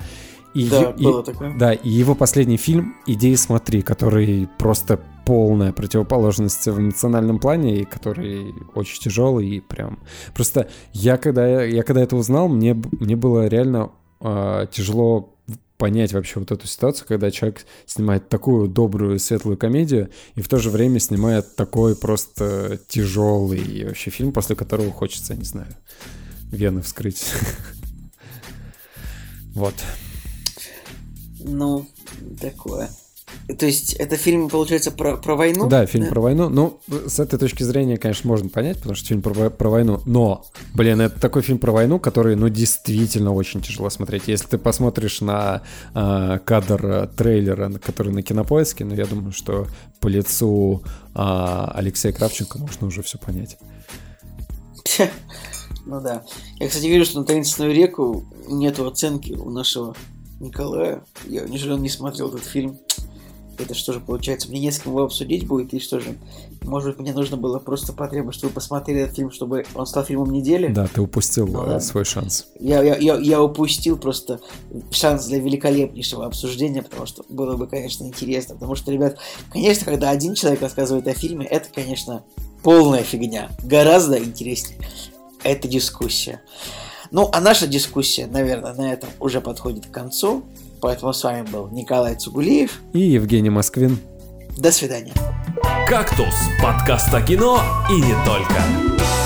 И, да, и, было такое. Да, и его последний фильм «Идеи смотри», который просто полная противоположность в национальном плане, и который очень тяжелый и прям... Просто я когда, я когда это узнал, мне, мне было реально э, тяжело понять вообще вот эту ситуацию, когда человек снимает такую добрую, светлую комедию и в то же время снимает такой просто тяжелый вообще фильм, после которого хочется, не знаю, вены вскрыть. Вот. Ну, такое. То есть это фильм, получается, про, про войну? Да, фильм да? про войну. Ну, с этой точки зрения, конечно, можно понять, потому что фильм про, про войну. Но, блин, это такой фильм про войну, который, ну, действительно очень тяжело смотреть. Если ты посмотришь на э, кадр э, трейлера, который на кинопоиске, ну, я думаю, что по лицу э, Алексея Кравченко можно уже все понять. Ну да. Я, кстати, вижу, что на таинственную реку нету оценки у нашего Николая. Я, неужели он не смотрел этот фильм? Это что же получается? Мне не с кем его обсудить будет, и что же? Может быть, мне нужно было просто потребовать, чтобы вы посмотрели этот фильм, чтобы он стал фильмом недели? Да, ты упустил ну, да. свой шанс. Я, я, я, я упустил просто шанс для великолепнейшего обсуждения, потому что было бы, конечно, интересно. Потому что, ребят, конечно, когда один человек рассказывает о фильме, это, конечно, полная фигня. Гораздо интереснее. Это дискуссия. Ну, а наша дискуссия, наверное, на этом уже подходит к концу. Поэтому с вами был Николай Цугулиев и Евгений Москвин. До свидания. «Кактус» – подкаст о кино и не только.